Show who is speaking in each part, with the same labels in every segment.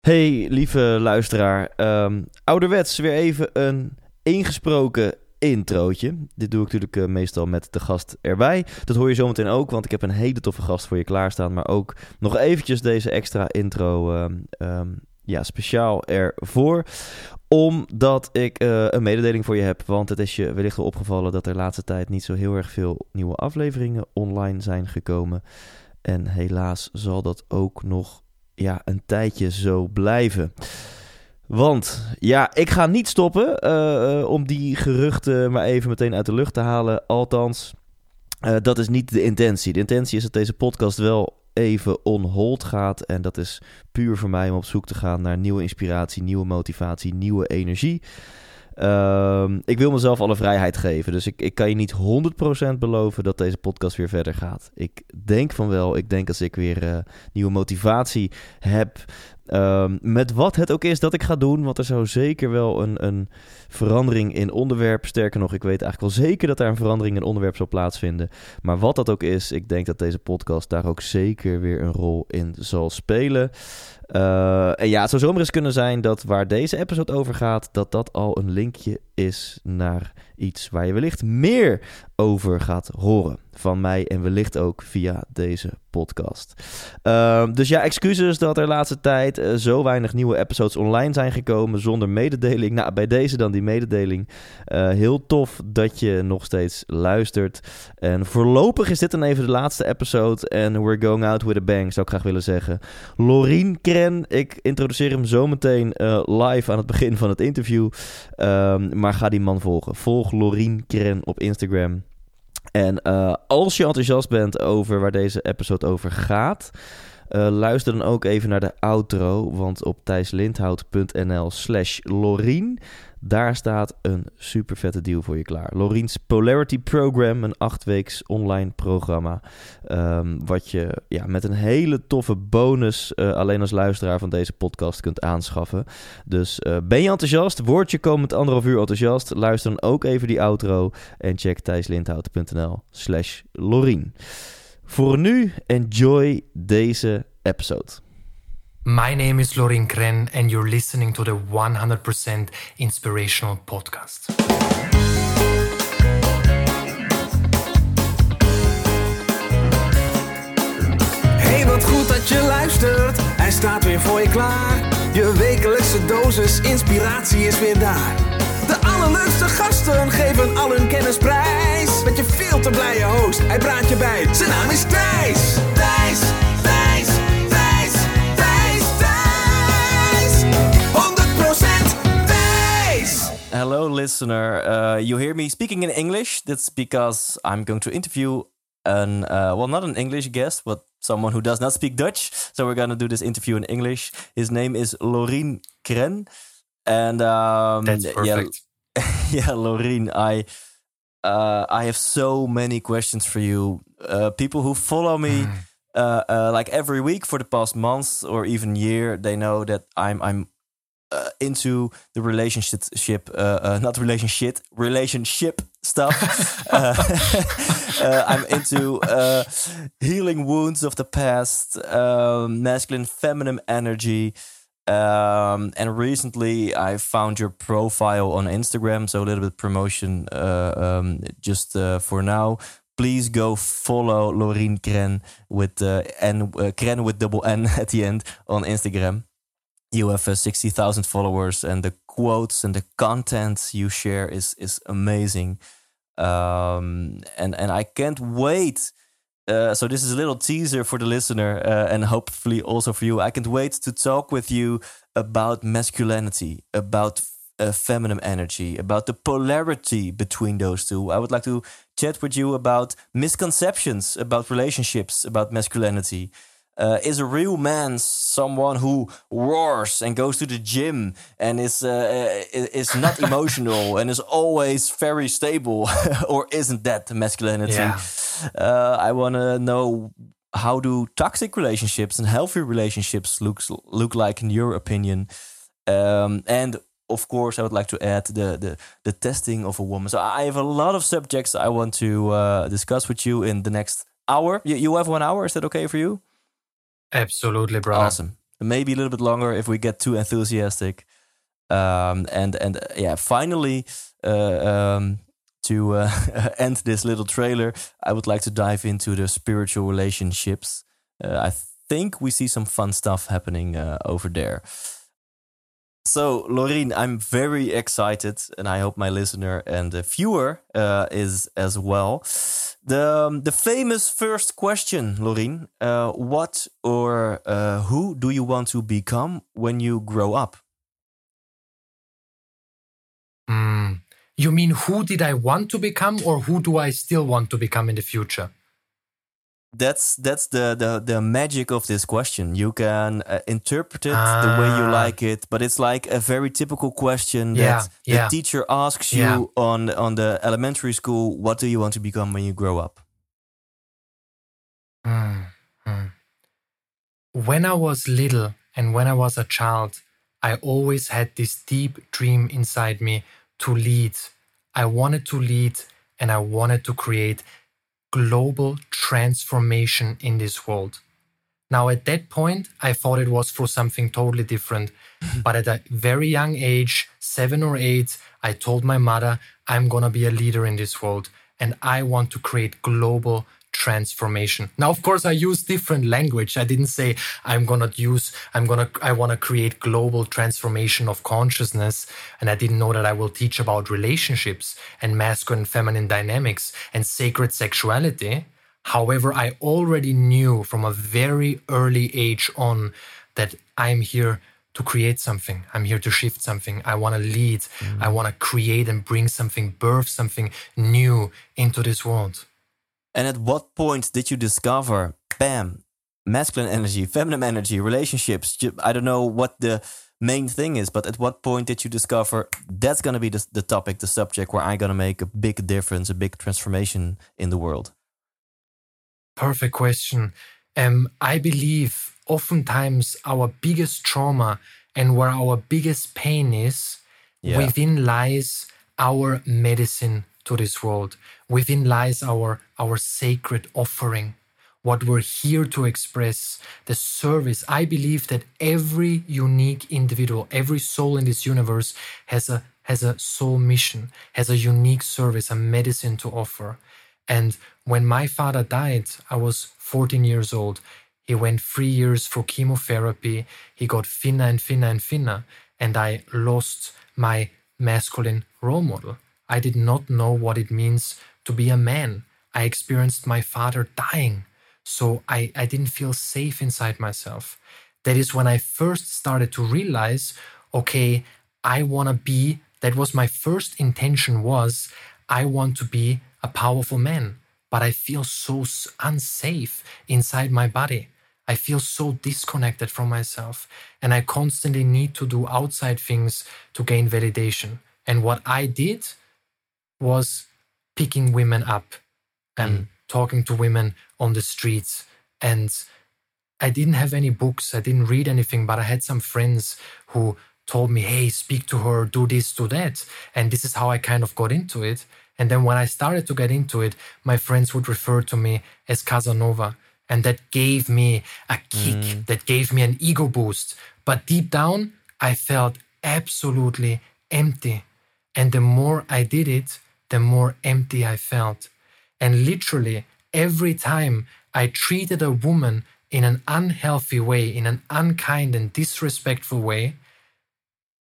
Speaker 1: Hey, lieve luisteraar. Um, ouderwets weer even een ingesproken introotje. Dit doe ik natuurlijk uh, meestal met de gast erbij. Dat hoor je zometeen ook, want ik heb een hele toffe gast voor je klaarstaan. Maar ook nog eventjes deze extra intro um, um, ja, speciaal ervoor. Omdat ik uh, een mededeling voor je heb. Want het is je wellicht al opgevallen dat er de laatste tijd niet zo heel erg veel nieuwe afleveringen online zijn gekomen. En helaas zal dat ook nog ja, een tijdje zo blijven. Want ja, ik ga niet stoppen uh, om die geruchten maar even meteen uit de lucht te halen. Althans, uh, dat is niet de intentie. De intentie is dat deze podcast wel even on hold gaat. En dat is puur voor mij om op zoek te gaan naar nieuwe inspiratie, nieuwe motivatie, nieuwe energie. Uh, ik wil mezelf alle vrijheid geven. Dus ik, ik kan je niet 100% beloven dat deze podcast weer verder gaat. Ik denk van wel. Ik denk als ik weer uh, nieuwe motivatie heb. Um, met wat het ook is dat ik ga doen. Want er zou zeker wel een, een verandering in onderwerp. Sterker nog, ik weet eigenlijk wel zeker dat daar een verandering in onderwerp zal plaatsvinden. Maar wat dat ook is, ik denk dat deze podcast daar ook zeker weer een rol in zal spelen. Uh, en ja, het zou zomaar eens kunnen zijn dat waar deze episode over gaat, dat dat al een linkje is naar iets waar je wellicht meer over gaat horen van mij en wellicht ook via deze podcast. Uh, dus ja, excuses dat er laatste tijd uh, zo weinig nieuwe episodes online zijn gekomen zonder mededeling. Nou, bij deze dan die mededeling. Uh, heel tof dat je nog steeds luistert. En voorlopig is dit dan even de laatste episode en we're going out with a bang, zou ik graag willen zeggen. Lorien Kren, ik introduceer hem zometeen uh, live aan het begin van het interview. Um, maar ga die man volgen. Volg Lorien Kren op Instagram. En uh, als je enthousiast bent over waar deze episode over gaat, uh, luister dan ook even naar de outro. Want op thijslindhout.nl slash Lorien, daar staat een super vette deal voor je klaar. Loriens Polarity Program, een achtweeks online programma. Um, wat je ja, met een hele toffe bonus uh, alleen als luisteraar van deze podcast kunt aanschaffen. Dus uh, ben je enthousiast? Word je komend anderhalf uur enthousiast? Luister dan ook even die outro en check thijslindhout.nl slash Lorien. Voor nu, enjoy deze episode.
Speaker 2: My name is Lorin Kren, and you're listening to the 100% Inspirational Podcast.
Speaker 3: Hey, wat goed dat je luistert. Hij staat weer voor je klaar. Je wekelijkse dosis inspiratie is weer daar. De allerleukste gasten geven al hun kennis prijs. Met je veel te blije host, hij praat je bij. Zijn naam is Thijs.
Speaker 1: Hello, listener. Uh, you hear me speaking in English. That's because I'm going to interview an, uh, well, not an English guest, but someone who does not speak Dutch. So we're going to do this interview in English. His name is Lorin Krenn. And um,
Speaker 2: That's perfect.
Speaker 1: Yeah, yeah, Lorin, I uh, I have so many questions for you. Uh, people who follow me uh, uh, like every week for the past months or even year, they know that I'm I'm uh, into the relationship, uh, uh, not relationship, relationship stuff. uh, uh, I'm into uh, healing wounds of the past, um, masculine, feminine energy. Um, and recently, I found your profile on Instagram, so a little bit promotion uh, um, just uh, for now. Please go follow Lorin Krenn with uh, N uh, Krenn with double N at the end on Instagram. You have uh, sixty thousand followers, and the quotes and the content you share is is amazing. Um, and and I can't wait. Uh, so this is a little teaser for the listener, uh, and hopefully also for you. I can't wait to talk with you about masculinity, about uh, feminine energy, about the polarity between those two. I would like to chat with you about misconceptions about relationships, about masculinity. Uh, is a real man someone who roars and goes to the gym and is uh, is not emotional and is always very stable, or isn't that masculinity?
Speaker 2: Yeah.
Speaker 1: Uh, I want to know how do toxic relationships and healthy relationships looks look like in your opinion, um, and of course, I would like to add the, the the testing of a woman. So I have a lot of subjects I want to uh, discuss with you in the next hour. You, you have one hour. Is that okay for you?
Speaker 2: Absolutely, bro.
Speaker 1: Awesome. maybe a little bit longer if we get too enthusiastic. Um, and and uh, yeah, finally, uh, um, to uh, end this little trailer, I would like to dive into the spiritual relationships. Uh, I think we see some fun stuff happening uh, over there. So, Loreen, I'm very excited, and I hope my listener and the viewer uh, is as well. The um, the famous first question, Loreen: uh, What or uh, who do you want to become when you grow up?
Speaker 2: Mm. You mean who did I want to become, or who do I still want to become in the future?
Speaker 1: That's that's the the the magic of this question you can uh, interpret it ah. the way you ah. like it but it's like a very typical question
Speaker 2: yeah,
Speaker 1: that the teacher asks you yeah. on on the elementary school what do you want to become when you grow up
Speaker 2: mm, mm. when i was little and when i was a child i always had this deep dream inside me to lead i wanted to lead and i wanted to create global transformation in this world. Now, at that point, I thought it was for something totally different. but at a very young age, seven or eight, I told my mother, I'm going to be a leader in this world and I want to create global transformation. Now, of course, I use different language. I didn't say I'm going to use, I'm going to, I want to create global transformation of consciousness. And I didn't know that I will teach about relationships and masculine and feminine dynamics and sacred sexuality. However, I already knew from a very early age on that I'm here to create something. I'm here to shift something. I want to lead. Mm. I want to create and bring something, birth something new into this world.
Speaker 1: And at what point did you discover, bam, masculine energy, feminine energy, relationships? I don't know what the main thing is, but at what point did you discover that's going to be the, the topic, the subject where I'm going to make a big difference, a big transformation in the world?
Speaker 2: Perfect question. Um, I believe oftentimes our biggest trauma and where our biggest pain is, yeah. within lies our medicine to this world. Within lies our, our sacred offering, what we're here to express, the service. I believe that every unique individual, every soul in this universe has a has a soul mission, has a unique service, a medicine to offer. And when my father died, I was 14 years old. He went three years for chemotherapy. He got thinner and thinner and thinner. And I lost my masculine role model. I did not know what it means to be a man. I experienced my father dying, so I, I didn't feel safe inside myself. That is when I first started to realize okay, I want to be, that was my first intention was, I want to be a powerful man, but I feel so unsafe inside my body. I feel so disconnected from myself, and I constantly need to do outside things to gain validation. And what I did was picking women up and mm. talking to women on the streets. And I didn't have any books, I didn't read anything, but I had some friends who told me, hey, speak to her, do this, do that. And this is how I kind of got into it. And then when I started to get into it, my friends would refer to me as Casanova. And that gave me a kick, mm. that gave me an ego boost. But deep down, I felt absolutely empty. And the more I did it, the more empty I felt. And literally, every time I treated a woman in an unhealthy way, in an unkind and disrespectful way,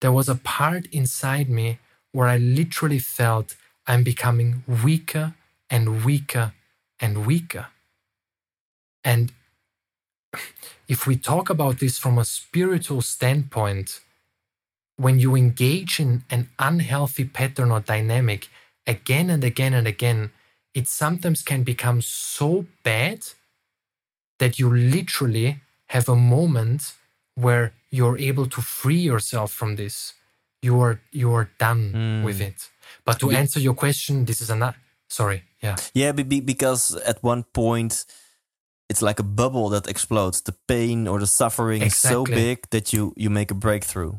Speaker 2: there was a part inside me where I literally felt I'm becoming weaker and weaker and weaker. And if we talk about this from a spiritual standpoint, when you engage in an unhealthy pattern or dynamic, again and again and again, it sometimes can become so bad that you literally have a moment where you're able to free yourself from this. You are you are done mm. with it. But to answer your question, this is another. Sorry, yeah,
Speaker 1: yeah, because at one point it's like a bubble that explodes. The pain or the suffering exactly. is so big that you you make a breakthrough.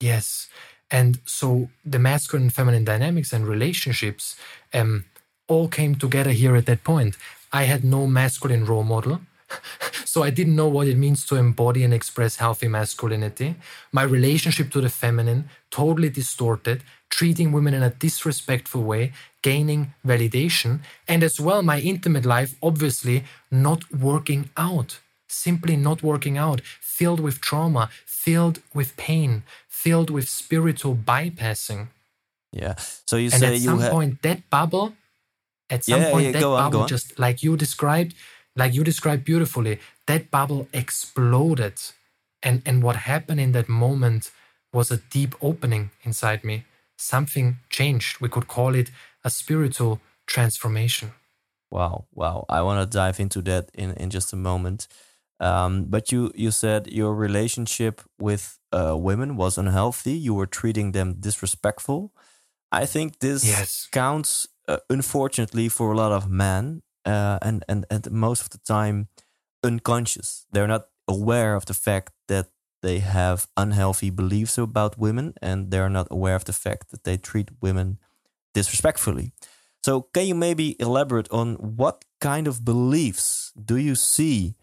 Speaker 2: Yes, and so the masculine and feminine dynamics and relationships um, all came together here at that point. I had no masculine role model. so I didn't know what it means to embody and express healthy masculinity. My relationship to the feminine totally distorted, treating women in a disrespectful way, gaining validation, and as well my intimate life obviously not working out, simply not working out, filled with trauma, filled with pain, filled with spiritual bypassing.
Speaker 1: Yeah. So you
Speaker 2: and
Speaker 1: say
Speaker 2: at some
Speaker 1: ha-
Speaker 2: point that bubble, at some
Speaker 1: Yeah,
Speaker 2: point
Speaker 1: yeah,
Speaker 2: that
Speaker 1: on,
Speaker 2: bubble just like you described, like you described beautifully, that bubble exploded. And and what happened in that moment was a deep opening inside me. Something changed. We could call it a spiritual transformation.
Speaker 1: Wow, wow. I want to dive into that in, in just a moment. Um, but you, you said your relationship with uh, women was unhealthy. You were treating them disrespectful. I think this
Speaker 2: Yes.
Speaker 1: counts, uh, unfortunately, for a lot of men, uh, and, and, and most of the time unconscious. They're not aware of the fact that they have unhealthy beliefs about women, and they're not aware of the fact that they treat women disrespectfully. So, can you maybe elaborate on what kind of beliefs do you see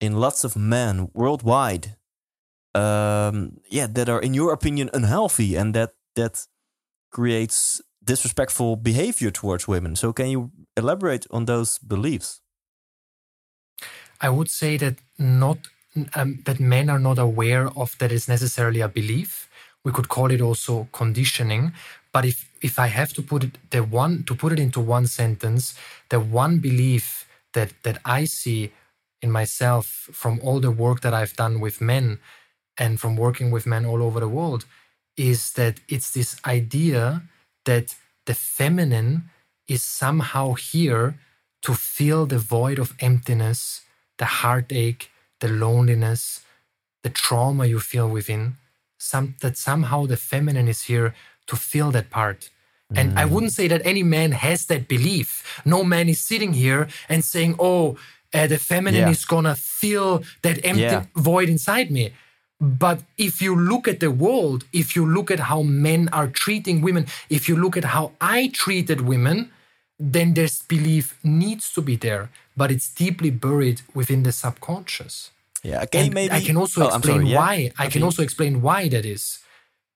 Speaker 1: in lots of men worldwide? Um, yeah, that are, in your opinion, unhealthy and that that creates disrespectful behavior towards women. So, can you elaborate on those beliefs?
Speaker 2: I would say that not um, that men are not aware of that is necessarily a belief. We could call it also conditioning. But if if I have to put it the one to put it into one sentence, the one belief that that I see in myself from all the work that I've done with men and from working with men all over the world is that it's this idea that the feminine is somehow here to fill the void of emptiness, the heartache, the loneliness, the trauma you feel within. Some, that somehow the feminine is here to fill that part. And I mm. wouldn't say that any man has that belief. No man is sitting here and saying, oh, uh, the feminine
Speaker 1: Yeah.
Speaker 2: is gonna fill that empty
Speaker 1: Yeah.
Speaker 2: void inside me. But if you look at the world, if you look at how men are treating women, if you look at how I treated women, then this belief needs to be there, but it's deeply buried within the subconscious.
Speaker 1: Yeah, you
Speaker 2: And
Speaker 1: maybe?
Speaker 2: I can also
Speaker 1: Oh,
Speaker 2: explain
Speaker 1: sorry, yeah.
Speaker 2: why. I can also explain why that is.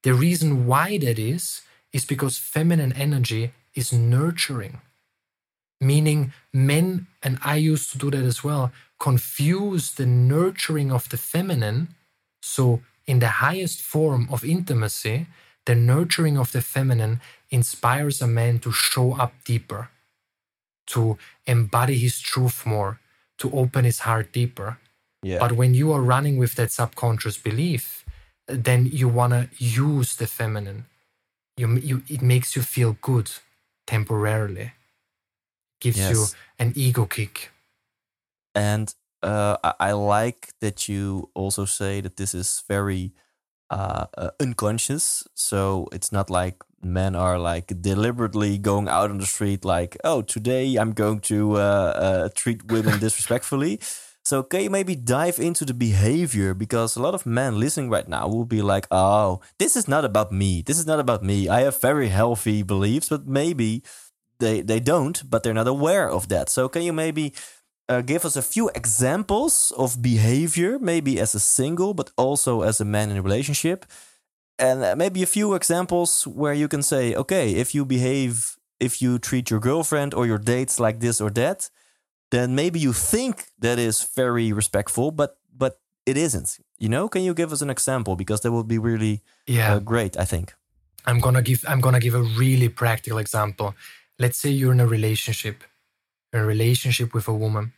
Speaker 2: The reason why that is is because feminine energy is nurturing. Meaning, men, and I used to do that as well, confuse the nurturing of the feminine. So, in the highest form of intimacy, the nurturing of the feminine inspires a man to show up deeper, to embody his truth more, to open his heart deeper.
Speaker 1: Yeah.
Speaker 2: But when you are running with that subconscious belief, then you want to use the feminine. You, you, it makes you feel good temporarily, gives you an ego kick.
Speaker 1: And uh, I, I like that you also say that this is very uh, uh, unconscious. So it's not like men are like deliberately going out on the street, like, oh, today I'm going to uh, uh, treat women disrespectfully. So can you maybe dive into the behavior? Because a lot of men listening right now will be like, oh, this is not about me. This is not about me. I have very healthy beliefs, but maybe they they don't, but they're not aware of that. So can you maybe uh, give us a few examples of behavior, maybe as a single, but also as a man in a relationship, and uh, maybe a few examples where you can say, okay, if you behave, if you treat your girlfriend or your dates like this or that, then maybe you think that is very respectful, but but it isn't. You know, can you give us an example because that would be really
Speaker 2: Yeah.
Speaker 1: uh, great. I think.
Speaker 2: I'm gonna give I'm gonna give a really practical example. Let's say you're in a relationship, a relationship with a woman,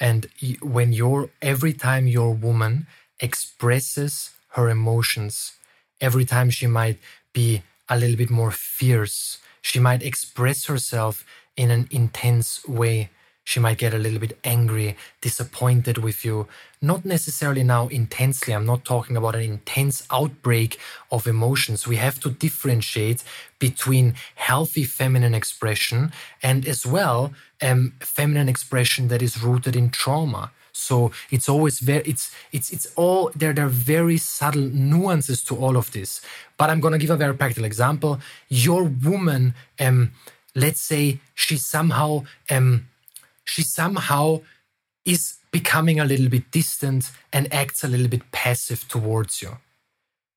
Speaker 2: and when you're every time your woman expresses her emotions, every time she might be a little bit more fierce, she might express herself in an intense way. She might get a little bit angry, disappointed with you. Not necessarily now intensely. I'm not talking about an intense outbreak of emotions. We have to differentiate between healthy feminine expression and as well um, feminine expression that is rooted in trauma. So it's always very it's it's it's all there there are very subtle nuances to all of this. But I'm gonna give a very practical example. Your woman, um, let's say she somehow um she somehow is becoming a little bit distant and acts a little bit passive towards you.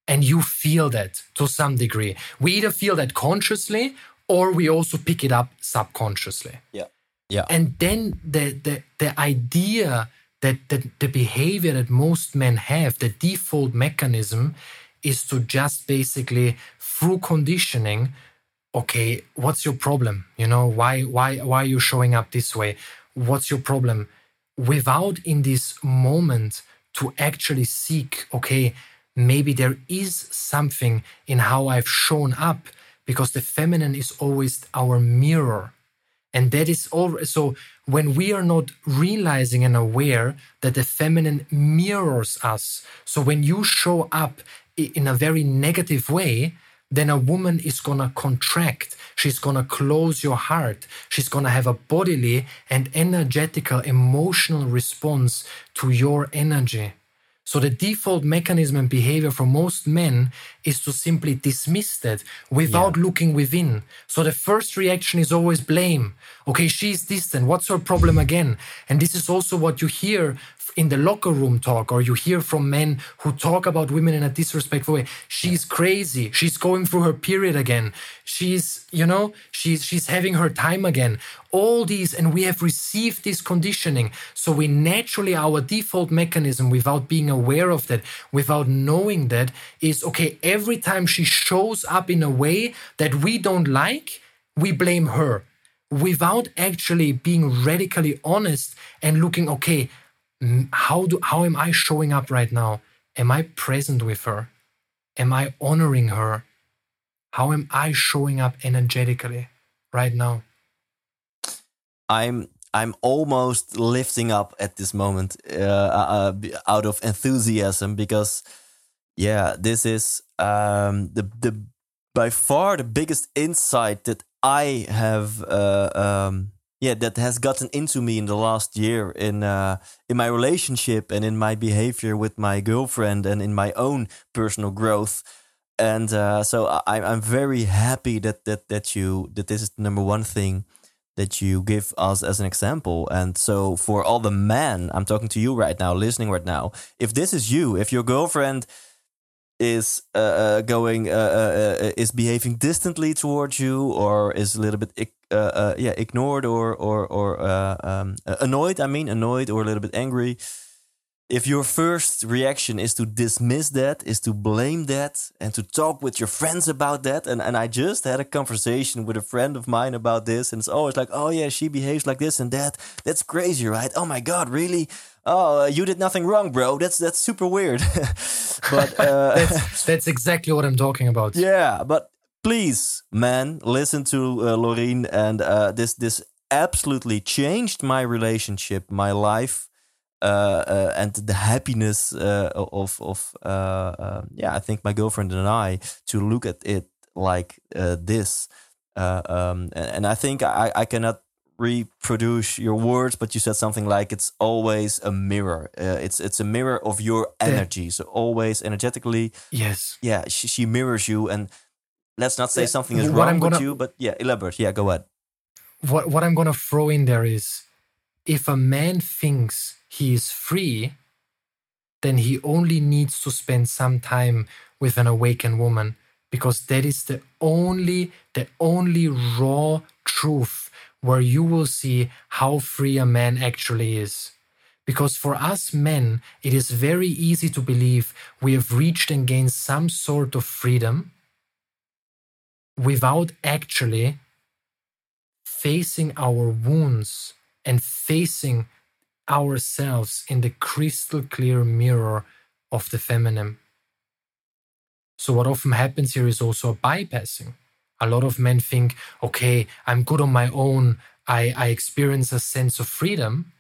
Speaker 2: And you feel that to some degree. We either feel that consciously or we also pick it up subconsciously.
Speaker 1: Yeah. Yeah.
Speaker 2: And then the the, the idea that, that the behavior that most men have, the default mechanism, is to just basically through conditioning, okay, what's your problem? You know, why why why are you showing up this way? What's your problem? Without in this moment to actually seek, okay, maybe there is something in how I've shown up because the feminine is always our mirror. And that is all. So when we are not realizing and aware that the feminine mirrors us, so when you show up in a very negative way, then a woman is gonna contract. She's gonna close your heart. She's gonna have a bodily and energetical, emotional response to your energy. So the default mechanism and behavior for most men is to simply dismiss that without yeah. looking within. So the first reaction is always blame. Okay, she's distant. What's her problem again? And this is also what you hear in the locker room talk, or you hear from men who talk about women in a disrespectful way. She's crazy. She's going through her period again. She's, you know, she's she's having her time again. All these, and we have received this conditioning. So we naturally, our default mechanism, without being aware of that, without knowing that, is okay, every time she shows up in a way that we don't like, we blame her without actually being radically honest and looking, okay, how do how am I showing up right now? Am I present with her? Am I honoring her? How am I showing up energetically right now?
Speaker 1: I'm I'm almost lifting up at this moment uh, uh, uh out of enthusiasm because yeah, this is um, the the by far the biggest insight that I have uh, um, yeah that has gotten into me in the last year in uh, in my relationship and in my behavior with my girlfriend and in my own personal growth. And uh, so I, I'm very happy that that that you that this is the number one thing that you give us as an example. And so for all the men I'm talking to you right now listening right now if this is you if your girlfriend is uh, uh, going uh, uh, uh, is behaving distantly towards you or is a little bit yeah ignored or or or um, annoyed I mean annoyed or a little bit angry. If your first reaction is to dismiss that is to blame that and to talk with your friends about that and and I just had a conversation with a friend of mine about this and it's always like oh yeah she behaves like this and that. That's crazy right? Oh my god really oh, uh, you did nothing wrong, bro. That's that's super weird.
Speaker 2: but uh, that's, that's exactly what I'm talking about.
Speaker 1: Yeah, but please, man, listen to uh, Loreen, and uh, this this absolutely changed my relationship, my life. Uh, uh, and the happiness uh, of of yeah, I think my girlfriend and I to look at it like uh, this, um, and, and, I think I, I cannot reproduce your words, but you said something like it's always a mirror. Uh, it's it's a mirror of your energy. So always energetically.
Speaker 2: Yes.
Speaker 1: Yeah, she, she mirrors you, and let's not say yeah. something is what wrong gonna, with you, but yeah, elaborate. Yeah, go ahead.
Speaker 2: What what I'm gonna throw in there is, if a man thinks he is free, then he only needs to spend some time with an awakened woman because that is the only the only raw truth where you will see how free a man actually is. Because for us men, it is very easy to believe we have reached and gained some sort of freedom without actually facing our wounds and facing ourselves in the crystal clear mirror of the feminine. So, what often happens here is also a bypassing. A lot of men think, okay, I'm good on my own. I, I experience a sense of freedom.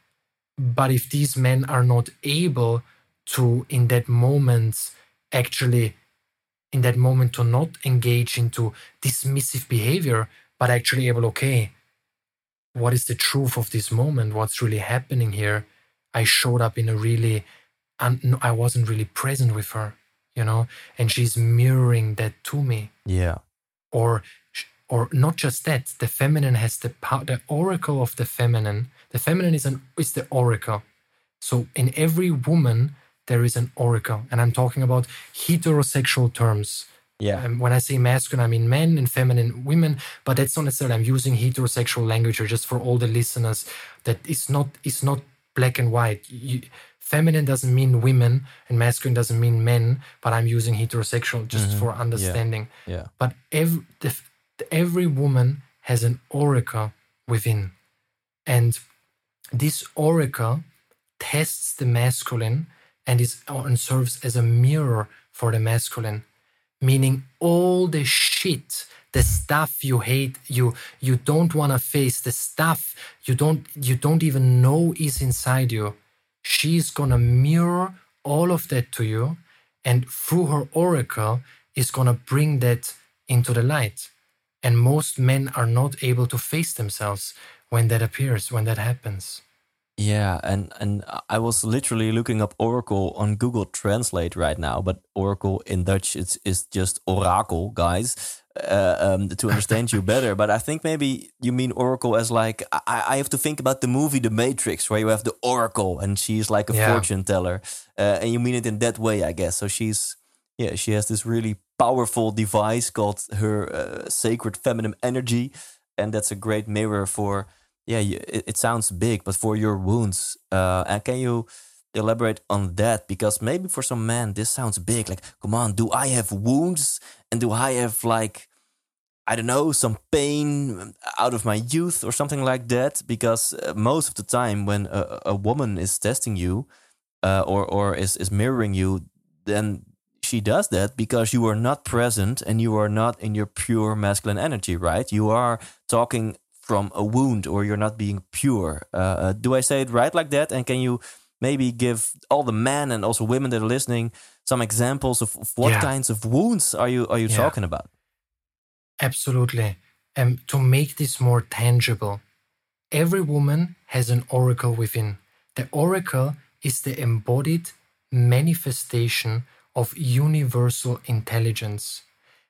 Speaker 2: But if these men are not able to, in that moment, actually, in that moment, to not engage into dismissive behavior, but actually able, okay, what is the truth of this moment? What's really happening here? I showed up in a really, I wasn't really present with her, you know, and she's mirroring that to me.
Speaker 1: Yeah
Speaker 2: or or not just that the feminine has the power the oracle of the feminine the feminine is an is the oracle So in every woman, there is an oracle. And I'm talking about heterosexual terms.
Speaker 1: Yeah.
Speaker 2: Um, when I say masculine, I mean men and feminine women, but that's not necessarily. I'm using heterosexual language or just for all the listeners that it's not it's not black and white. You, feminine doesn't mean women and masculine doesn't mean men, but I'm using heterosexual just
Speaker 1: Mhm.
Speaker 2: for understanding.
Speaker 1: Yeah.
Speaker 2: But every the, every woman has an oracle within, and this oracle tests the masculine and is and serves as a mirror for the masculine meaning all the shit the stuff you hate you you don't want to face the stuff you don't you don't even know is inside you she's gonna mirror all of that to you and through her oracle is gonna bring that into the light and most men are not able to face themselves when that appears when that happens
Speaker 1: Yeah, and and I was literally looking up Oracle on Google Translate right now, but Oracle in Dutch it's is just Oracle, guys. Uh, um, to understand you better, but I think maybe you mean Oracle as like I, I have to think about the movie The Matrix, where you have the Oracle and she's like a
Speaker 2: Yeah.
Speaker 1: fortune teller, uh, and you mean it in that way, I guess. So she's yeah, she has this really powerful device called her uh, sacred feminine energy, and that's a great mirror for yeah, it, it sounds big, but for your wounds, uh, and can you elaborate on that? Because maybe for some men, this sounds big. Like, come on, do I have wounds, and do I have like, I don't know, some pain out of my youth or something like that? Because uh, most of the time, when a, a woman is testing you, uh, or or is is mirroring you, then she does that because you are not present and you are not in your pure masculine energy, right? You are talking from a wound or you're not being pure. Uh, uh, do I say it right like that? And can you maybe give all the men and also women that are listening some examples of, of what
Speaker 2: Yeah.
Speaker 1: kinds of wounds are you are you
Speaker 2: Yeah.
Speaker 1: talking about?
Speaker 2: Absolutely. And to make this more tangible, every woman has an oracle within. The oracle is the embodied manifestation of universal intelligence.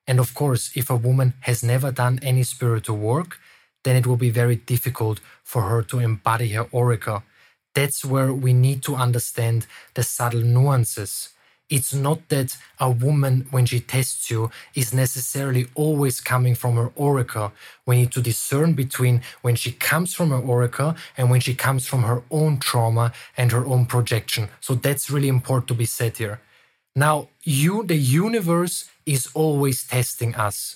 Speaker 2: And of course, if a woman has never done any spiritual work, then it will be very difficult for her to embody her oracle. That's where we need to understand the subtle nuances. It's not that a woman, when she tests you, is necessarily always coming from her oracle. We need to discern between when she comes from her oracle and when she comes from her own trauma and her own projection. So that's really important to be said here. Now, you, the universe is always testing us.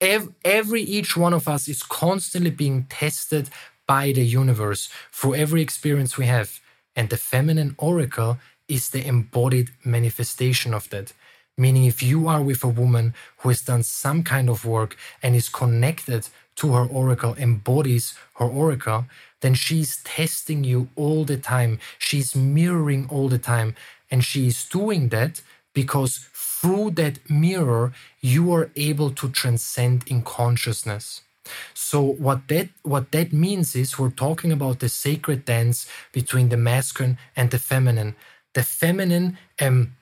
Speaker 2: Ev- every each one of us is constantly being tested by the universe through every experience we have. And the feminine oracle is the embodied manifestation of that. Meaning, if you are with a woman who has done some kind of work and is connected to her oracle, embodies her oracle, then she's testing you all the time. She's mirroring all the time. And she is doing that because through that mirror, you are able to transcend in consciousness. So what that what that means is we're talking about the sacred dance between the masculine and the feminine. The feminine um,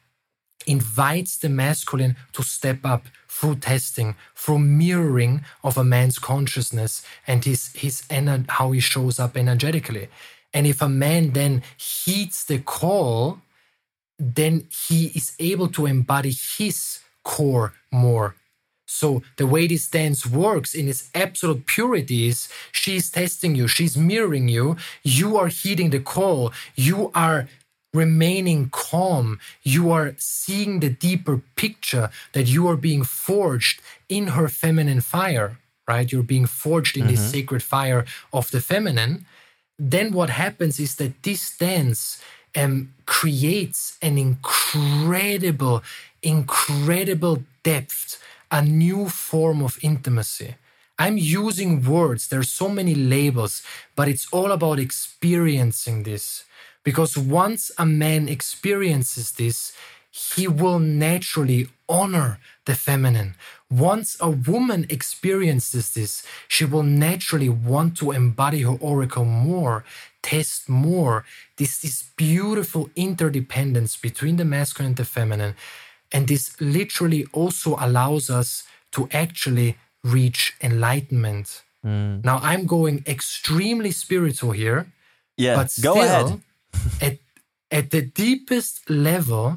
Speaker 2: invites the masculine to step up through testing, through mirroring of a man's consciousness and his his ener- how he shows up energetically. And if a man then heeds the call, then he is able to embody his core more. So the way this dance works in its absolute purity is she's testing you, she's mirroring you, you are heeding the call, you are remaining calm, you are seeing the deeper picture that you are being forged in her feminine fire, right? You're being forged in this sacred fire of the feminine. Then what happens is that this dance um, creates an incredible, incredible depth, a new form of intimacy. I'm using words, there's so many labels, but it's all about experiencing this. Because once a man experiences this, he will naturally honor the feminine. Once a woman experiences this, she will naturally want to embody her oracle more, test more. This, this beautiful interdependence between the masculine and the feminine. And this literally also allows us to actually reach enlightenment. Mm. Now, I'm going extremely spiritual here,
Speaker 1: Yeah,
Speaker 2: but
Speaker 1: go
Speaker 2: still,
Speaker 1: ahead.
Speaker 2: at At the deepest level,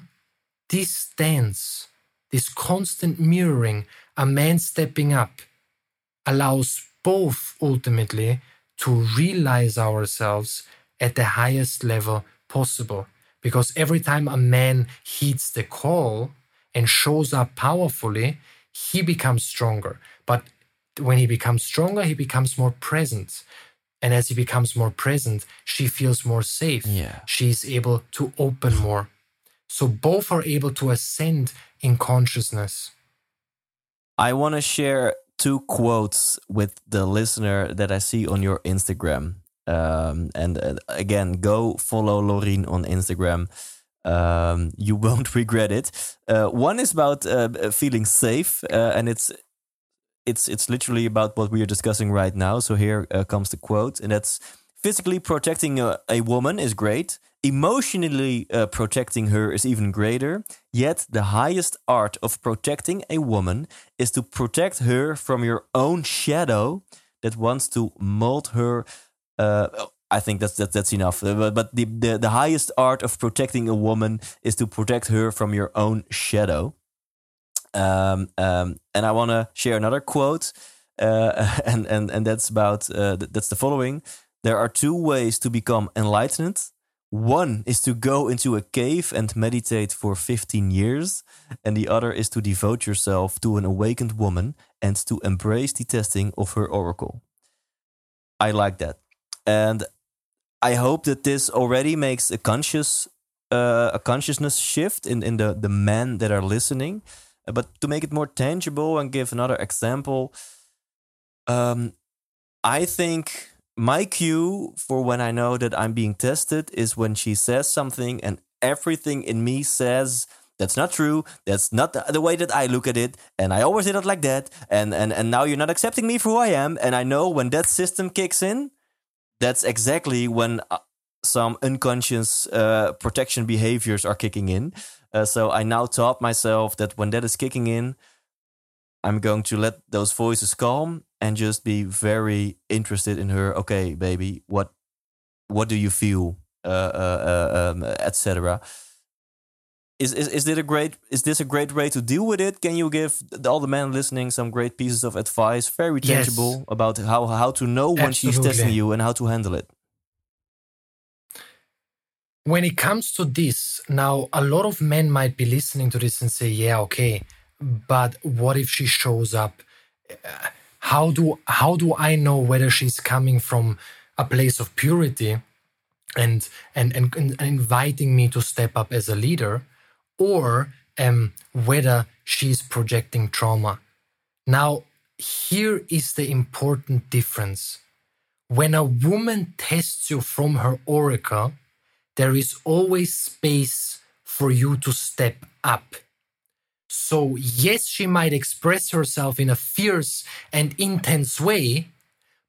Speaker 2: this dance, this constant mirroring, a man stepping up, allows both ultimately to realize ourselves at the highest level possible. Because every time a man heeds the call and shows up powerfully, he becomes stronger. But when he becomes stronger, he becomes more present. And as he becomes more present, she feels more safe.
Speaker 1: Yeah.
Speaker 2: She's able to open more. So both are able to ascend in consciousness.
Speaker 1: I want to share two quotes with the listener that I see on your Instagram. Um, and uh, again, go follow Loreen on Instagram. Um, you won't regret it. Uh, one is about uh, feeling safe, uh, and it's it's it's literally about what we are discussing right now. So here uh, comes the quote, and that's physically protecting a, a woman is great. Emotionally uh, protecting her is even greater. Yet the highest art of protecting a woman is to protect her from your own shadow that wants to mold her. I think that's that, that's enough. Uh, but the, the the highest art of protecting a woman is to protect her from your own shadow. Um, um, and I want to share another quote, uh, and and and that's about uh, that's the following: There are two ways to become enlightened. One is to go into a cave and meditate for 15 years, and the other is to devote yourself to an awakened woman and to embrace the testing of her oracle. I like that. And I hope that this already makes a conscious uh, a consciousness shift in, in the, the men that are listening. But to make it more tangible and give another example, um, I think my cue for when I know that I'm being tested is when she says something and everything in me says that's not true. That's not the, the, way that I look at it. And I always did it like that. And, and, and now you're not accepting me for who I am. And I know when that system kicks in, that's exactly when uh, some unconscious uh, protection behaviors are kicking in. Uh, so I now taught myself that when that is kicking in, I'm going to let those voices calm and just be very interested in her. Okay, baby, what what do you feel, uh, uh, uh um, etc. Is, is is this a great is this a great way to deal with it? Can you give all the men listening some great pieces of advice, very tangible, yes. about how how to know when Absolutely. she's testing you and how to handle it?
Speaker 2: when it comes to this, now a lot of men might be listening to this and say, "Yeah, okay, but what if she shows up? Uh, how do how do I know whether she's coming from a place of purity and and and, and inviting me to step up as a leader, or um, whether she's projecting trauma?" Now, here is the important difference. When a woman tests you from her oracle there is always space for you to step up. So, yes, she might express herself in a fierce and intense way,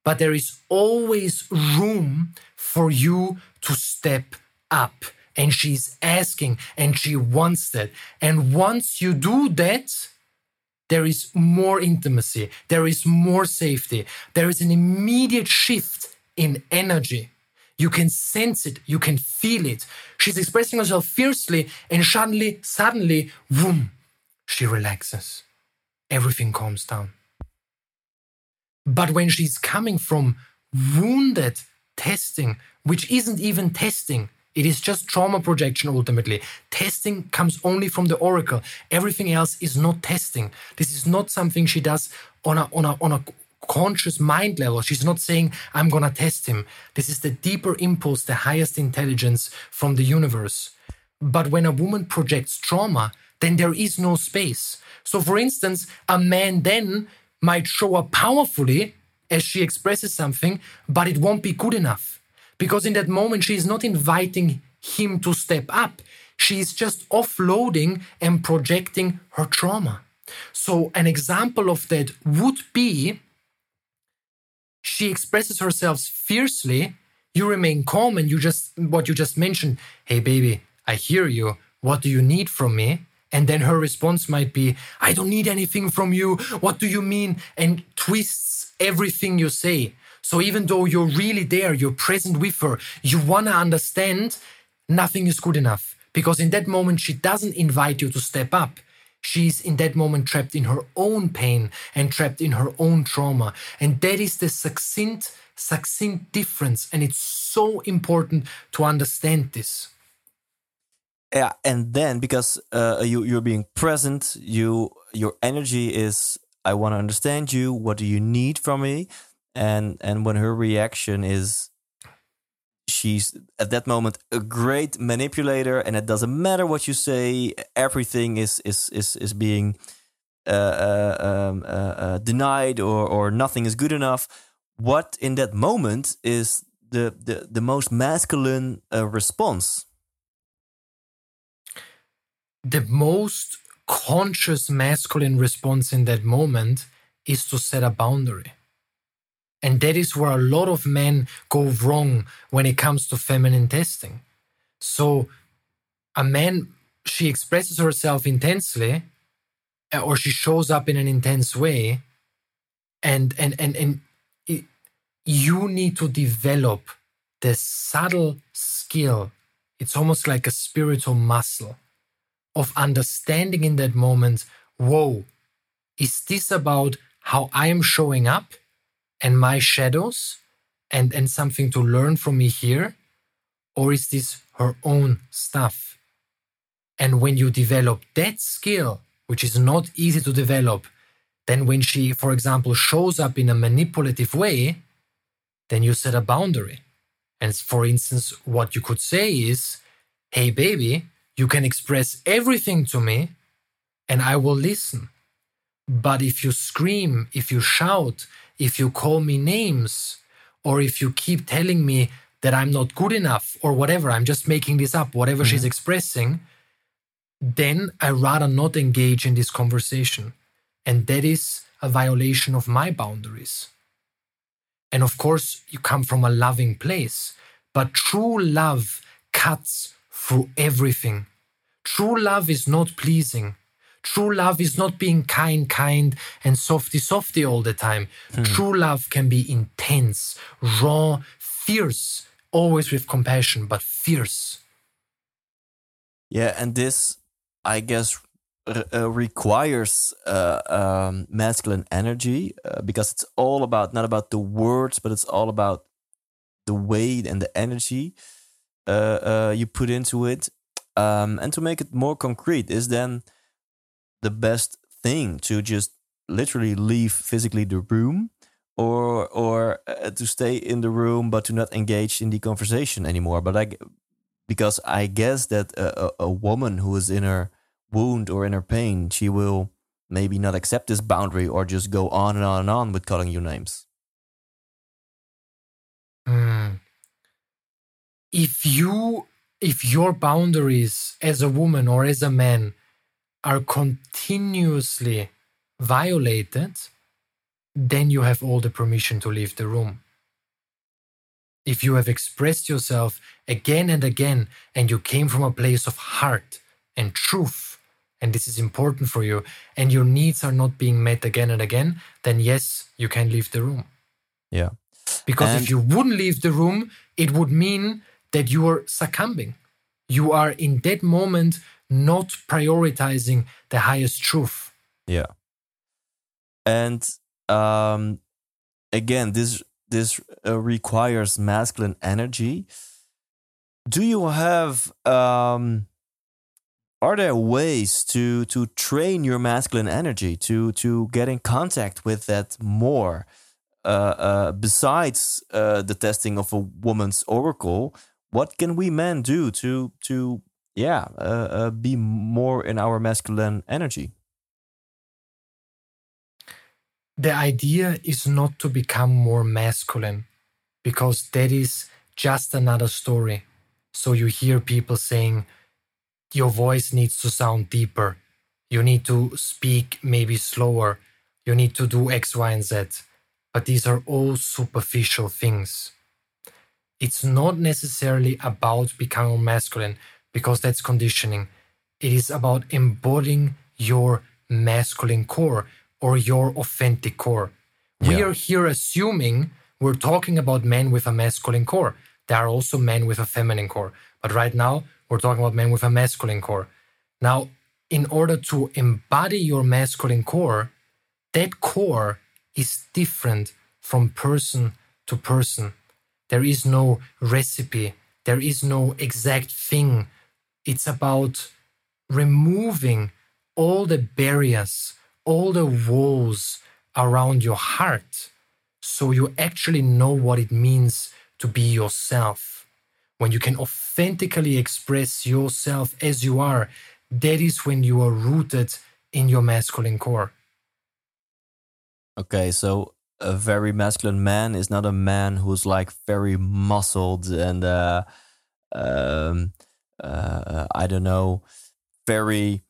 Speaker 2: but there is always room for you to step up. And she's asking and she wants that. And once you do that, there is more intimacy, there is more safety, there is an immediate shift in energy. You can sense it, you can feel it. She's expressing herself fiercely, and suddenly, suddenly, boom, she relaxes. Everything calms down. But when she's coming from wounded testing, which isn't even testing, it is just trauma projection ultimately. Testing comes only from the oracle. Everything else is not testing. This is not something she does on a, on a, on a conscious mind level. She's not saying, I'm to test him. This is the deeper impulse, the highest intelligence from the universe. But when a woman projects trauma, then there is no space. So, for instance, a man then might show up powerfully as she expresses something, but it won't be good enough. Because in that moment, she is not inviting him to step up. She is just offloading and projecting her trauma. So, an example of that would be she expresses herself fiercely, you remain calm and you just, what you just mentioned, hey baby, I hear you. What do you need from me? And then her response might be, I don't need anything from you. What do you mean? And twists everything you say. So even though you're really there, you're present with her, you want to understand nothing is good enough. Because in that moment, she doesn't invite you to step up. She's in that moment trapped in her own pain and trapped in her own trauma. And that is the succinct, succinct difference. And it's so important to understand this.
Speaker 1: Yeah, and then because uh, you you're being present, you your energy is I want to understand you. What do you need from me? And and when her reaction is she's at that moment a great manipulator and it doesn't matter what you say everything is is is is being uh, uh, um, uh, uh, denied or or nothing is good enough. What in that moment is the the, the most masculine uh, response?
Speaker 2: The most conscious masculine response in that moment is to set a boundary and that is where a lot of men go wrong when it comes to feminine testing. So, a man, she expresses herself intensely, uh, or she shows up in an intense way, and and and and it, you need to develop the subtle skill. It's almost like a spiritual muscle of understanding in that moment. Whoa, is this about how I am showing up? And my shadows and and something to learn from me here? Or is this her own stuff? And when you develop that skill which is not easy to develop then when she for example shows up in a manipulative way then you set a boundary. And for instance what you could say is hey baby you can express everything to me and i will listen. But if you scream if you shout if you call me names or if you keep telling me that I'm not good enough or whatever, I'm just making this up, whatever mm-hmm. she's expressing, then I rather not engage in this conversation. And that is a violation of my boundaries. And of course, you come from a loving place, but true love cuts through everything. True love is not pleasing. True love is not being kind, kind, and softy, softy all the time. Hmm. True love can be intense, raw, fierce, always with compassion, but fierce.
Speaker 1: Yeah, and this, I guess, uh, requires uh, um, masculine energy uh, because it's all about not about the words, but it's all about the weight and the energy uh, uh, you put into it. Um, and to make it more concrete, is then the best thing to just literally leave physically the room or or uh, to stay in the room but to not engage in the conversation anymore but i because i guess that a, a, woman who is in her wound or in her pain she will maybe not accept this boundary or just go on and on and on with calling you names
Speaker 2: mm. if you if your boundaries as a woman or as a man are continuously violated, then you have all the permission to leave the room. If you have expressed yourself again and again and you came from a place of heart and truth, and this is important for you, and your needs are not being met again and again, then yes, you can leave the room.
Speaker 1: Yeah.
Speaker 2: Because and if you wouldn't leave the room, it would mean that you are succumbing. You are in that moment not prioritizing the highest truth.
Speaker 1: Yeah. And um, again, this this uh, requires masculine energy. Do you have um, are there ways to to train your masculine energy to to get in contact with that more uh, uh, besides uh, the testing of a woman's oracle what can we men do to to yeah, uh, uh, be more in our masculine energy.
Speaker 2: The idea is not to become more masculine because that is just another story. So you hear people saying, your voice needs to sound deeper. You need to speak maybe slower. You need to do X, Y, and Z. But these are all superficial things. It's not necessarily about becoming masculine because that's conditioning. It is about embodying your masculine core or your authentic core. Yeah. We are here assuming we're talking about men with a masculine core. there are also men with a feminine core. But right now, we're talking about men with a masculine core. Now, in order to embody your masculine core, that core is different from person to person. There is no recipe, there is no exact thing. It's about removing all the barriers, all the walls around your heart so you actually know what it means to be yourself. When you can authentically express yourself as you are, that is when you are rooted in your masculine core.
Speaker 1: Okay, so a very masculine man is not a man who's like very muscled and uh, um, uh, I don't know, very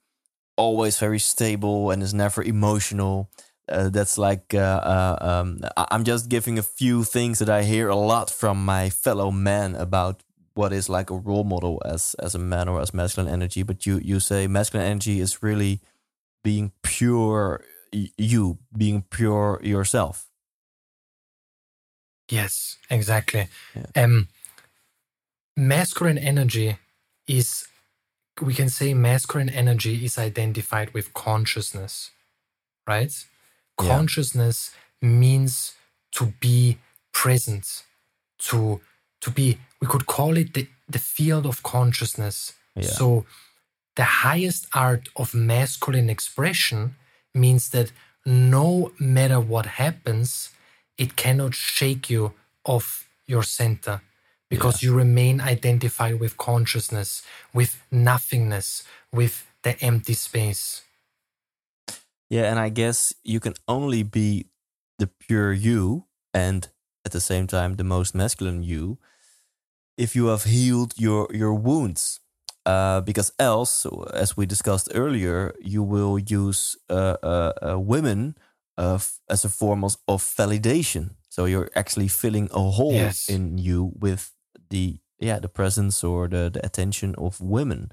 Speaker 1: always very stable and is never emotional. Uh, that's like uh, uh, um, I'm just giving a few things that I hear a lot from my fellow men about what is like a role model as as a man or as masculine energy. But you you say masculine energy is really being pure you, being pure yourself.
Speaker 2: Yes, exactly. Yeah. Um, masculine energy is we can say masculine energy is identified with consciousness, right? Yeah. Consciousness means to be present, to to be we could call it the, the field of consciousness. Yeah. So the highest art of masculine expression means that no matter what happens, it cannot shake you off your center because yeah. you remain identified with consciousness, with nothingness, with the empty space.
Speaker 1: Yeah, and I guess you can only be the pure you and at the same time the most masculine you if you have healed your your wounds. Uh, because else, as we discussed earlier, you will use uh, uh, uh women as a form of, of, validation. So you're actually filling a hole yes. in you with the yeah the presence or the, the attention of women.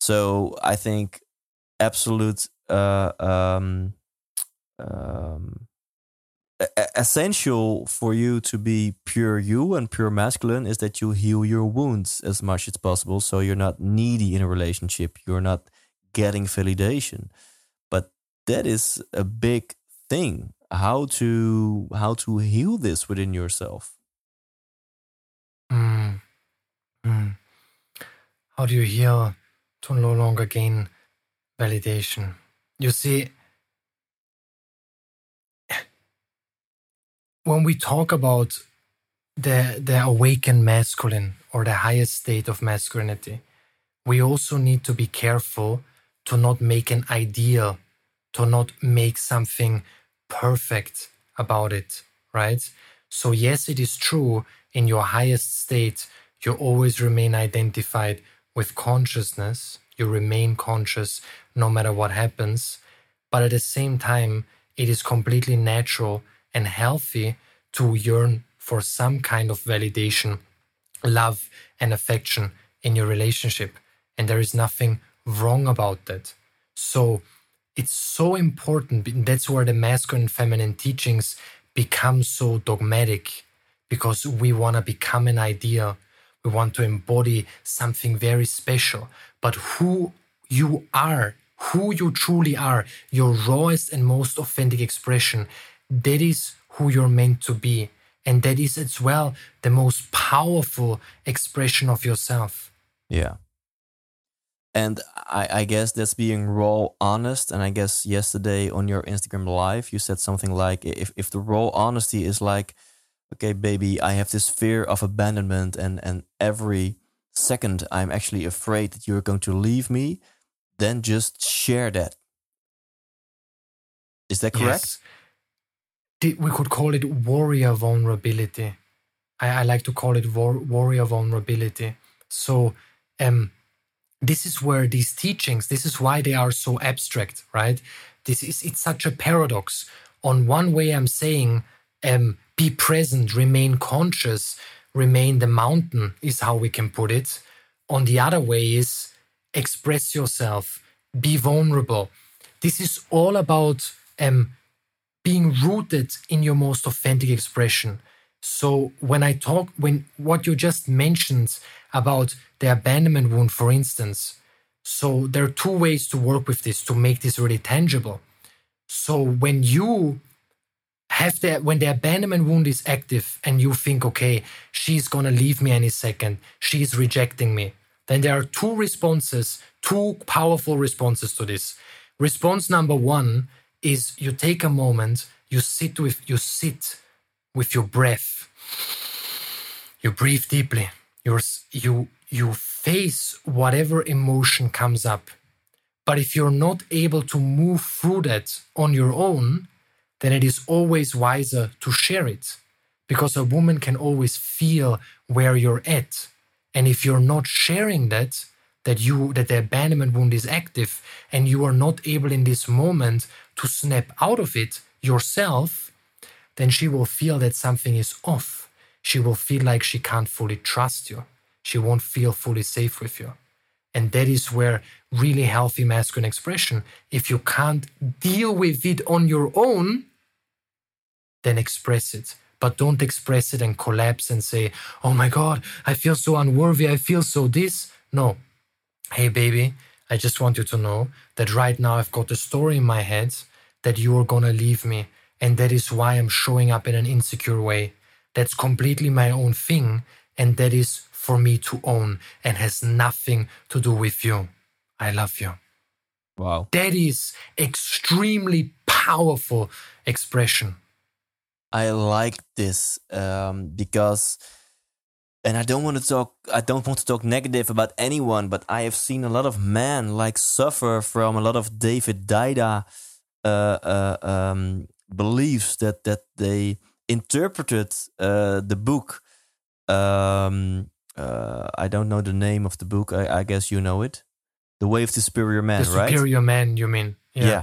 Speaker 1: So I think absolute uh, um, um, essential for you to be pure you and pure masculine is that you heal your wounds as much as possible. So you're not needy in a relationship. You're not getting validation. But that is a big thing. How to how to heal this within yourself
Speaker 2: mm. Mm. how do you heal to no longer gain validation you see when we talk about the the awakened masculine or the highest state of masculinity, we also need to be careful to not make an ideal, to not make something perfect about it, right? So yes, it is true in your highest state, you always remain identified with consciousness. You remain conscious no matter what happens. But at the same time, it is completely natural and healthy to yearn for some kind of validation, love, and affection in your relationship. And there is nothing wrong about that. So it's so important. That's where the masculine and feminine teachings become so dogmatic because we want to become an idea. We want to embody something very special. But who you are, who you truly are, your rawest and most authentic expression, that is who you're meant to be. And that is as well the most powerful expression of yourself.
Speaker 1: Yeah. And I, I, guess that's being raw honest. And I guess yesterday on your Instagram live, you said something like if, if the raw honesty is like, okay, baby, I have this fear of abandonment, and, and every second I'm actually afraid that you're going to leave me, then just share that. Is that correct? Yes
Speaker 2: we could call it warrior vulnerability. I, I like to call it war, warrior vulnerability. So, um, this is where these teachings, this is why they are so abstract, right? This is it's such a paradox. On one way, I'm saying, um, be present, remain conscious, remain the mountain is how we can put it. On the other way is express yourself, be vulnerable. This is all about um, being rooted in your most authentic expression. So when I talk, when what you just mentioned about the abandonment wound, for instance, so there are two ways to work with this to make this really tangible. So when you have the when the abandonment wound is active and you think, okay, she's gonna leave me any second, she's rejecting me, then there are two responses, two powerful responses to this. Response number one is you take a moment, you sit with you sit with your breath. You breathe deeply. You're, you you face whatever emotion comes up. But if you're not able to move through that on your own, then it is always wiser to share it because a woman can always feel where you're at. And if you're not sharing that, that you that the abandonment wound is active and you are not able in this moment to snap out of it yourself, then she will feel that something is off. She will feel like she can't fully trust you. She won't feel fully safe with you. And that is where really healthy masculine expression, if you can't deal with it on your own, then express it. But don't express it and collapse and say, oh my God, I feel so unworthy. I feel so this. No. Hey, baby, I just want you to know that right now I've got a story in my head that you are going to leave me. And that is why I'm showing up in an insecure way. That's completely my own thing. And that is for me to own and has nothing to do with you. I love you.
Speaker 4: Wow.
Speaker 2: That is extremely powerful expression.
Speaker 1: I like this um, because, and I don't want to talk. I don't want to talk negative about anyone, but I have seen a lot of men like suffer from a lot of David Deida uh, uh, um, beliefs that that they interpreted uh, the book. Um, uh, I don't know the name of the book. I, I, guess you know it. The Way of the Superior Man,
Speaker 2: the
Speaker 1: right?
Speaker 2: Superior Man, you mean?
Speaker 1: Yeah, yeah.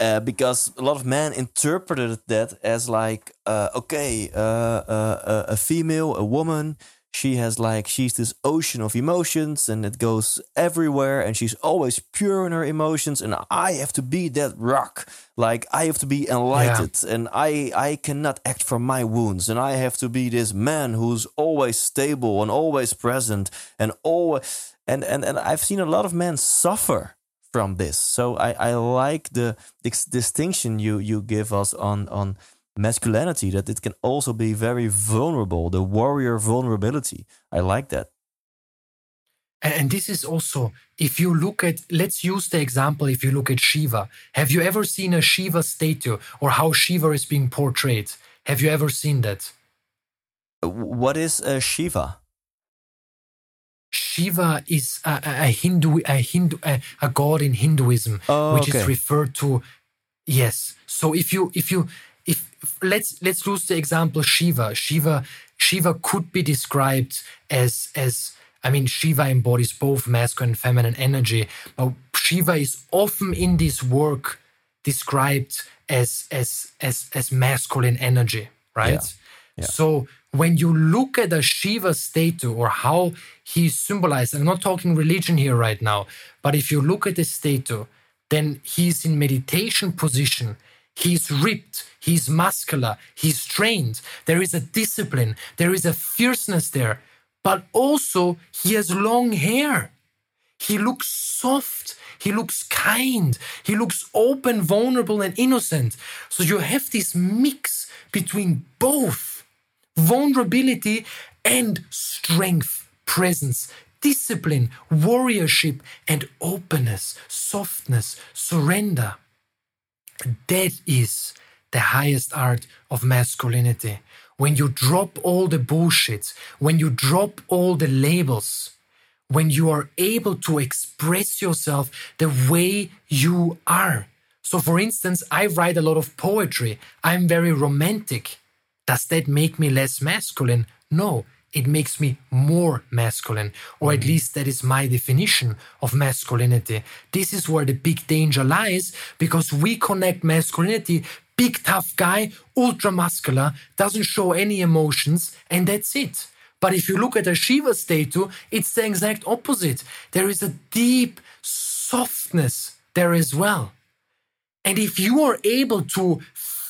Speaker 1: Uh, because a lot of men interpreted that as like, uh, okay, uh, uh, uh, a female, a woman, she has like she's this ocean of emotions and it goes everywhere and she's always pure in her emotions and i have to be that rock like i have to be enlightened yeah. and i i cannot act from my wounds and i have to be this man who's always stable and always present and always and and, and i've seen a lot of men suffer from this. So I, I like the, distinction you you give us on on masculinity that it can also be very vulnerable, the warrior vulnerability. I like that.
Speaker 2: And this is also, if you look at, let's use the example if you look at Shiva. Have you ever seen a Shiva statue or how Shiva is being portrayed? Have you ever seen that?
Speaker 1: Uh, what is a Shiva?
Speaker 2: Shiva is a, a Hindu, a Hindu, a, a, god in Hinduism,
Speaker 1: oh,
Speaker 2: which
Speaker 1: okay.
Speaker 2: is referred to. Yes. So if you if you if let's let's use the example Shiva. Shiva Shiva could be described as as I mean Shiva embodies both masculine and feminine energy, but Shiva is often in this work described as as as as masculine energy, right?
Speaker 1: Yeah.
Speaker 2: So when you look at a Shiva statue or how he's symbolized, I'm not talking religion here right now, but if you look at the statue, then he's in meditation position. He's ripped, he's muscular, he's trained. There is a discipline, there is a fierceness there, but also he has long hair. He looks soft, he looks kind, he looks open, vulnerable, and innocent. So you have this mix between both vulnerability and strength, presence, discipline, warriorship, and openness, softness, surrender. That is the highest art of masculinity. When you drop all the bullshit, when you drop all the labels, when you are able to express yourself the way you are. So, for instance, I write a lot of poetry. I'm very romantic. Does that make me less masculine? No, it makes me more masculine, or at mm-hmm. least that is my definition of masculinity. This is where the big danger lies because we connect masculinity, big tough guy, ultra muscular, doesn't show any emotions, and that's it. But if you look at a Shiva statue, it's the exact opposite. There is a deep softness there as well. And if you are able to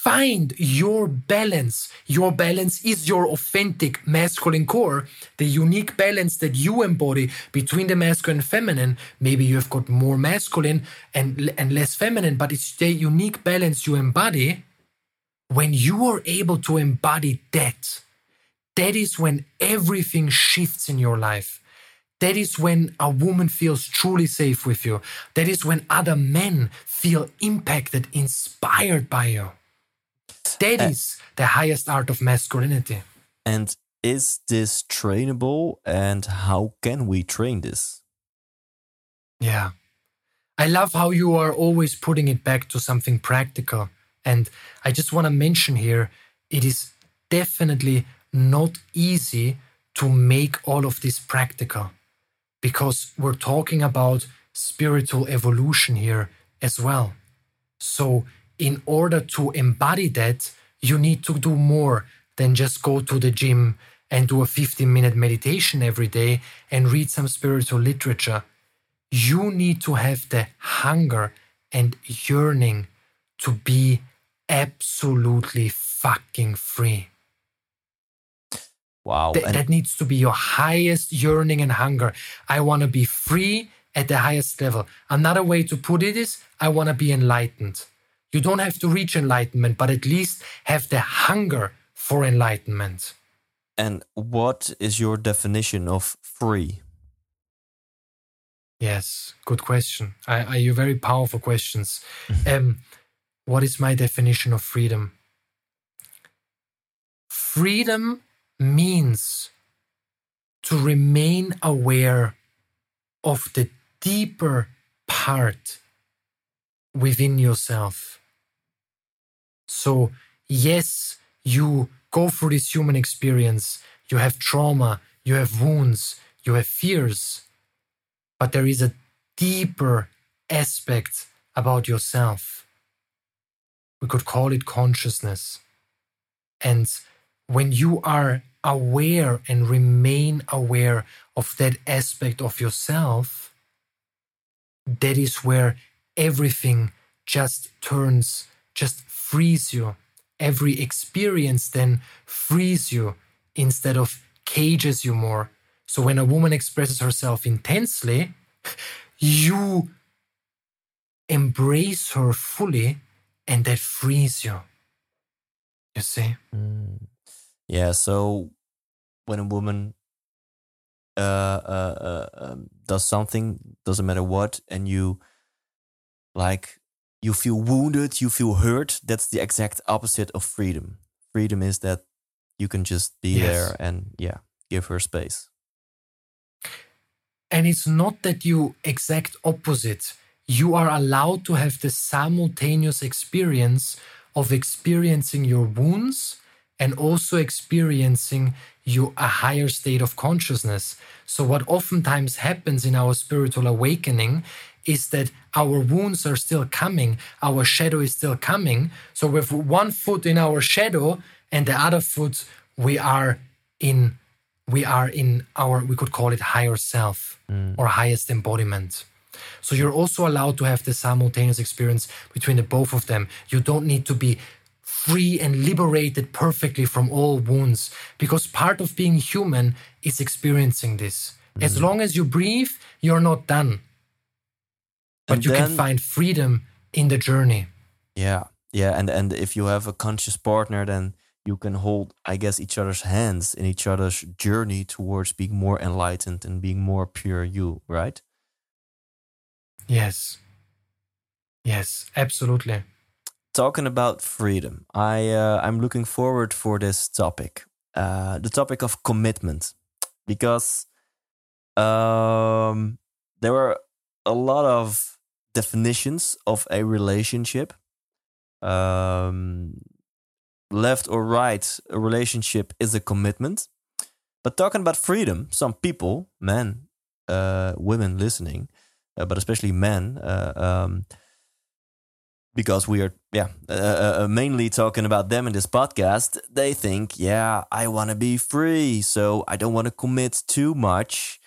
Speaker 2: find your balance. Your balance is your authentic masculine core, the unique balance that you embody between the masculine and feminine. Maybe you have got more masculine and, and less feminine, but it's the unique balance you embody. When you are able to embody that, that is when everything shifts in your life. That is when a woman feels truly safe with you. That is when other men feel impacted, inspired by you. That is the highest art of masculinity.
Speaker 1: And is this trainable and how can we train this?
Speaker 2: Yeah. I love how you are always putting it back to something practical. And I just want to mention here it is definitely not easy to make all of this practical because we're talking about spiritual evolution here as well. So, in order to embody that, you need to do more than just go to the gym and do a 15 minute meditation every day and read some spiritual literature. You need to have the hunger and yearning to be absolutely fucking free.
Speaker 1: Wow.
Speaker 2: Th- that needs to be your highest yearning and hunger. I want to be free at the highest level. Another way to put it is I want to be enlightened. You don't have to reach enlightenment, but at least have the hunger for enlightenment.
Speaker 1: And what is your definition of free?
Speaker 2: Yes, good question. I, I you very powerful questions. um, what is my definition of freedom? Freedom means to remain aware of the deeper part within yourself. So, yes, you go through this human experience, you have trauma, you have wounds, you have fears, but there is a deeper aspect about yourself. We could call it consciousness. And when you are aware and remain aware of that aspect of yourself, that is where everything just turns, just frees you. Every experience then frees you instead of cages you more. So when a woman expresses herself intensely, you embrace her fully and that frees you. You see?
Speaker 1: Mm. Yeah, so when a woman uh, uh, uh, um, does something, doesn't matter what, and you like you feel wounded, you feel hurt, that's the exact opposite of freedom. Freedom is that you can just be yes. there and yeah, give her space.
Speaker 2: And it's not that you exact opposite. You are allowed to have the simultaneous experience of experiencing your wounds and also experiencing you a higher state of consciousness. So what oftentimes happens in our spiritual awakening is that our wounds are still coming, our shadow is still coming. So with one foot in our shadow and the other foot we are in we are in our we could call it higher self mm. or highest embodiment. So you're also allowed to have the simultaneous experience between the both of them. You don't need to be free and liberated perfectly from all wounds because part of being human is experiencing this. Mm. As long as you breathe, you're not done. But and you then, can find freedom in the journey.
Speaker 1: Yeah. Yeah, and and if you have a conscious partner then you can hold I guess each other's hands in each other's journey towards being more enlightened and being more pure you, right?
Speaker 2: Yes. Yes, absolutely
Speaker 1: talking about freedom, I uh, I'm looking forward for this topic, uh, the topic of commitment, because um, there are a lot of definitions of a relationship. Um, left or right, a relationship is a commitment. But talking about freedom, some people, men, uh, women listening, uh, but especially men, uh, um, because we are yeah uh, uh, uh, mainly talking about them in this podcast they think yeah i want to be free so i don't want to commit too much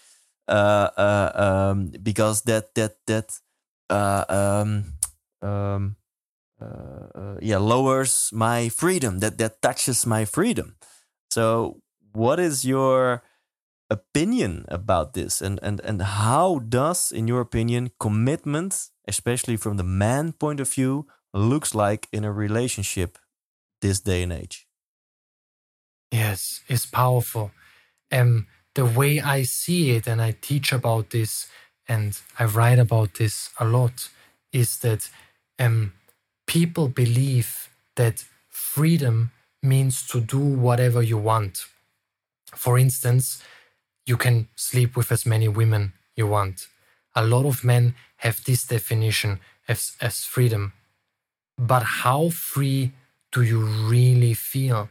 Speaker 1: uh, uh, um, because that that that uh, um, um, uh, uh, yeah lowers my freedom that that touches my freedom. So what is your opinion about this? And and and how does in your opinion commitment especially from the man point of view looks like in a relationship this day and age?
Speaker 2: Yes it's powerful. Um the way i see it and i teach about this and i write about this a lot is that um people believe that freedom means to do whatever you want for instance you can sleep with as many women you want. A lot of men have this definition as, as freedom. But how free do you really feel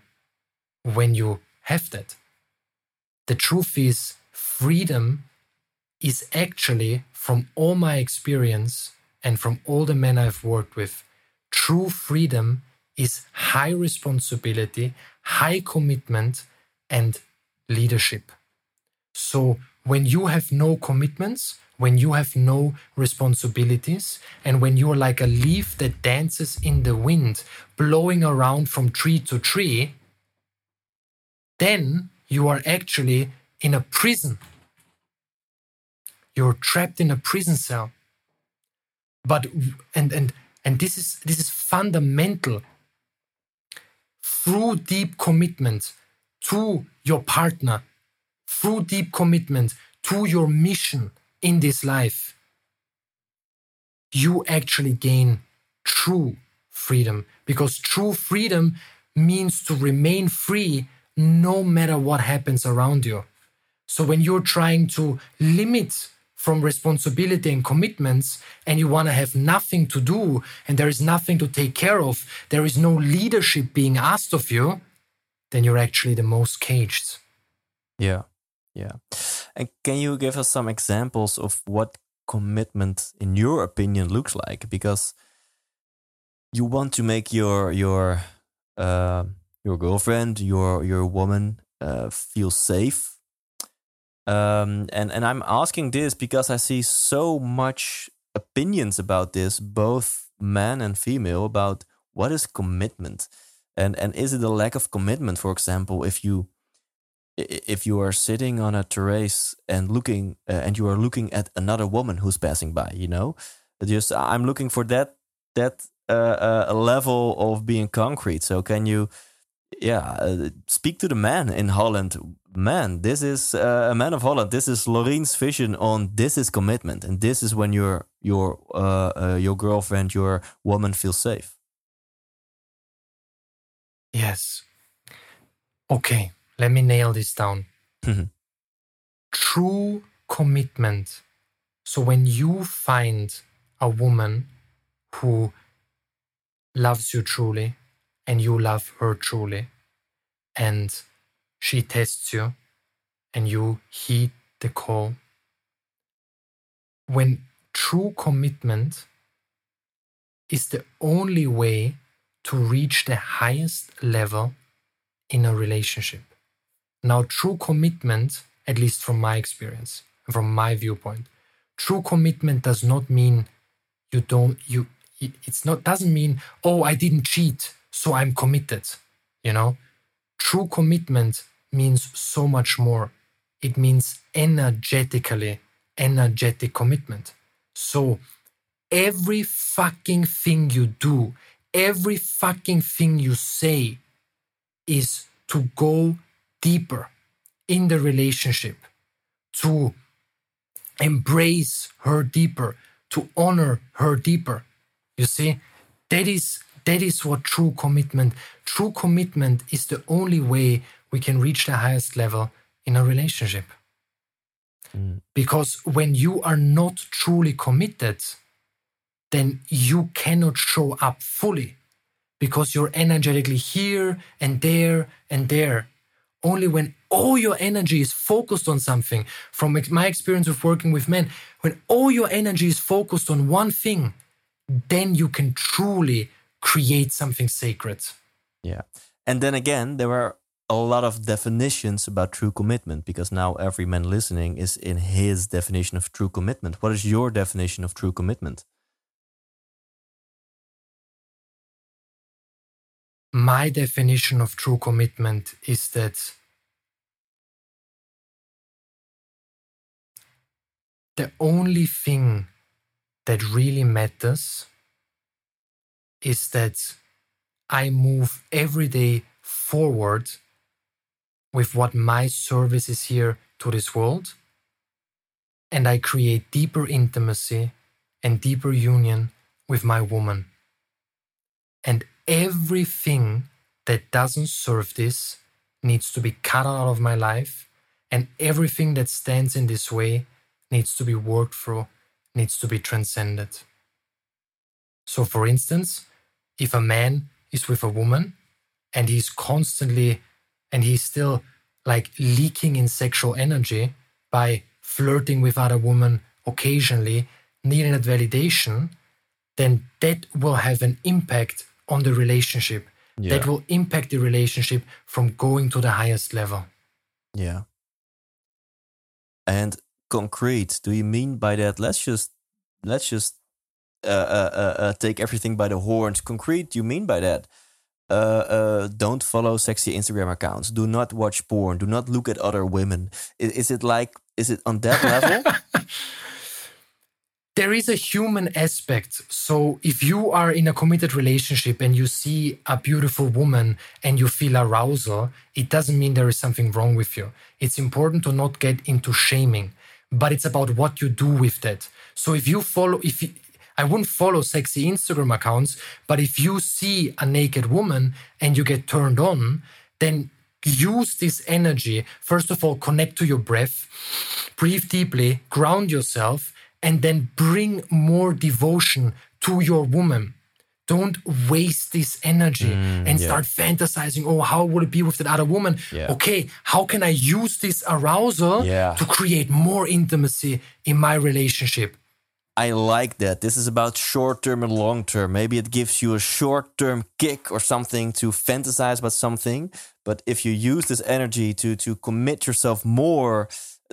Speaker 2: when you have that? The truth is, freedom is actually, from all my experience and from all the men I've worked with, true freedom is high responsibility, high commitment, and leadership. So when you have no commitments, when you have no responsibilities, and when you're like a leaf that dances in the wind, blowing around from tree to tree, then you are actually in a prison. You're trapped in a prison cell. But and and and this is this is fundamental. Through deep commitment to your partner, through deep commitment to your mission in this life, you actually gain true freedom because true freedom means to remain free no matter what happens around you. So when you're trying to limit from responsibility and commitments and you want to have nothing to do and there is nothing to take care of, there is no leadership being asked of you, then you're actually the most caged.
Speaker 1: Yeah. Yeah. And can you give us some examples of what commitment in your opinion looks like because you want to make your your uh, your girlfriend, your your woman uh, feel safe. Um, and and I'm asking this because I see so much opinions about this, both man and female, about what is commitment, and and is it a lack of commitment? For example, if you if you are sitting on a terrace and looking uh, and you are looking at another woman who's passing by you know just i'm looking for that that uh, uh, level of being concrete so can you yeah uh, speak to the man in holland man this is uh, a man of holland this is Lorin's vision on this is commitment and this is when your your uh, your girlfriend your woman feels safe
Speaker 2: yes okay let me nail this down. Mm-hmm. True commitment. So when you find a woman who loves you truly and you love her truly, and she tests you and you heed the call, when true commitment is the only way to reach the highest level in a relationship. Now, true commitment, at least from my experience from my viewpoint, true commitment does not mean you don't, you, it's not, doesn't mean, oh, I didn't cheat, so I'm committed. You know, true commitment means so much more. It means energetically, energetic commitment. So, every fucking thing you do, every fucking thing you say is to go deeper in the relationship, to embrace her deeper, to honor her deeper. You see, that is that is what true commitment. True commitment is the only way we can reach the highest level in a relationship. Mm. Because when you are not truly committed, then you cannot show up fully because you're energetically here and there and there only when all your energy is focused on something, from my experience of working with men, when all your energy is focused on one thing, then you can truly create something sacred.
Speaker 1: Yeah. And then again, there are a lot of definitions about true commitment because now every man listening is in his definition of true commitment. What is your definition of true commitment?
Speaker 2: my definition of true commitment is that the only thing that really matters is that I move every day forward with what my service is here to this world. And I create deeper intimacy and deeper union with my woman. And everything that doesn't serve this needs to be cut out of my life. And everything that stands in this way needs to be worked through, needs to be transcended. So, for instance, if a man is with a woman and he's constantly and he's still like leaking in sexual energy by flirting with other women occasionally, needing that validation, then that will have an impact on the relationship.
Speaker 1: Yeah.
Speaker 2: That will impact the relationship from going to the highest level.
Speaker 1: Yeah. And concrete, do you mean by that? Let's just let's just take everything by the horns. Concrete, you mean by that? Uh, uh, don't follow sexy Instagram accounts. Do not watch porn. Do not look at other women. Is, is it like? Is it on that level?
Speaker 2: there is a human aspect. So if you are in a committed relationship and you see a beautiful woman and you feel arousal, it doesn't mean there is something wrong with you. It's important to not get into shaming, but it's about what you do with that. So if you follow, if you, I wouldn't follow sexy Instagram accounts, but if you see a naked woman and you get turned on, then use this energy. First of all, connect to your breath, breathe deeply, ground yourself, and then bring more devotion to your woman. Don't waste this energy
Speaker 1: Mm,
Speaker 2: and
Speaker 1: yeah.
Speaker 2: start fantasizing. Oh, how would it be with that other woman?
Speaker 1: Yeah.
Speaker 2: Okay, how can I use this arousal
Speaker 1: Yeah.
Speaker 2: to create more intimacy in my relationship?
Speaker 1: I like that. This is about short term and long term. Maybe it gives you a short term kick or something to fantasize about something. But if you use this energy to to commit yourself more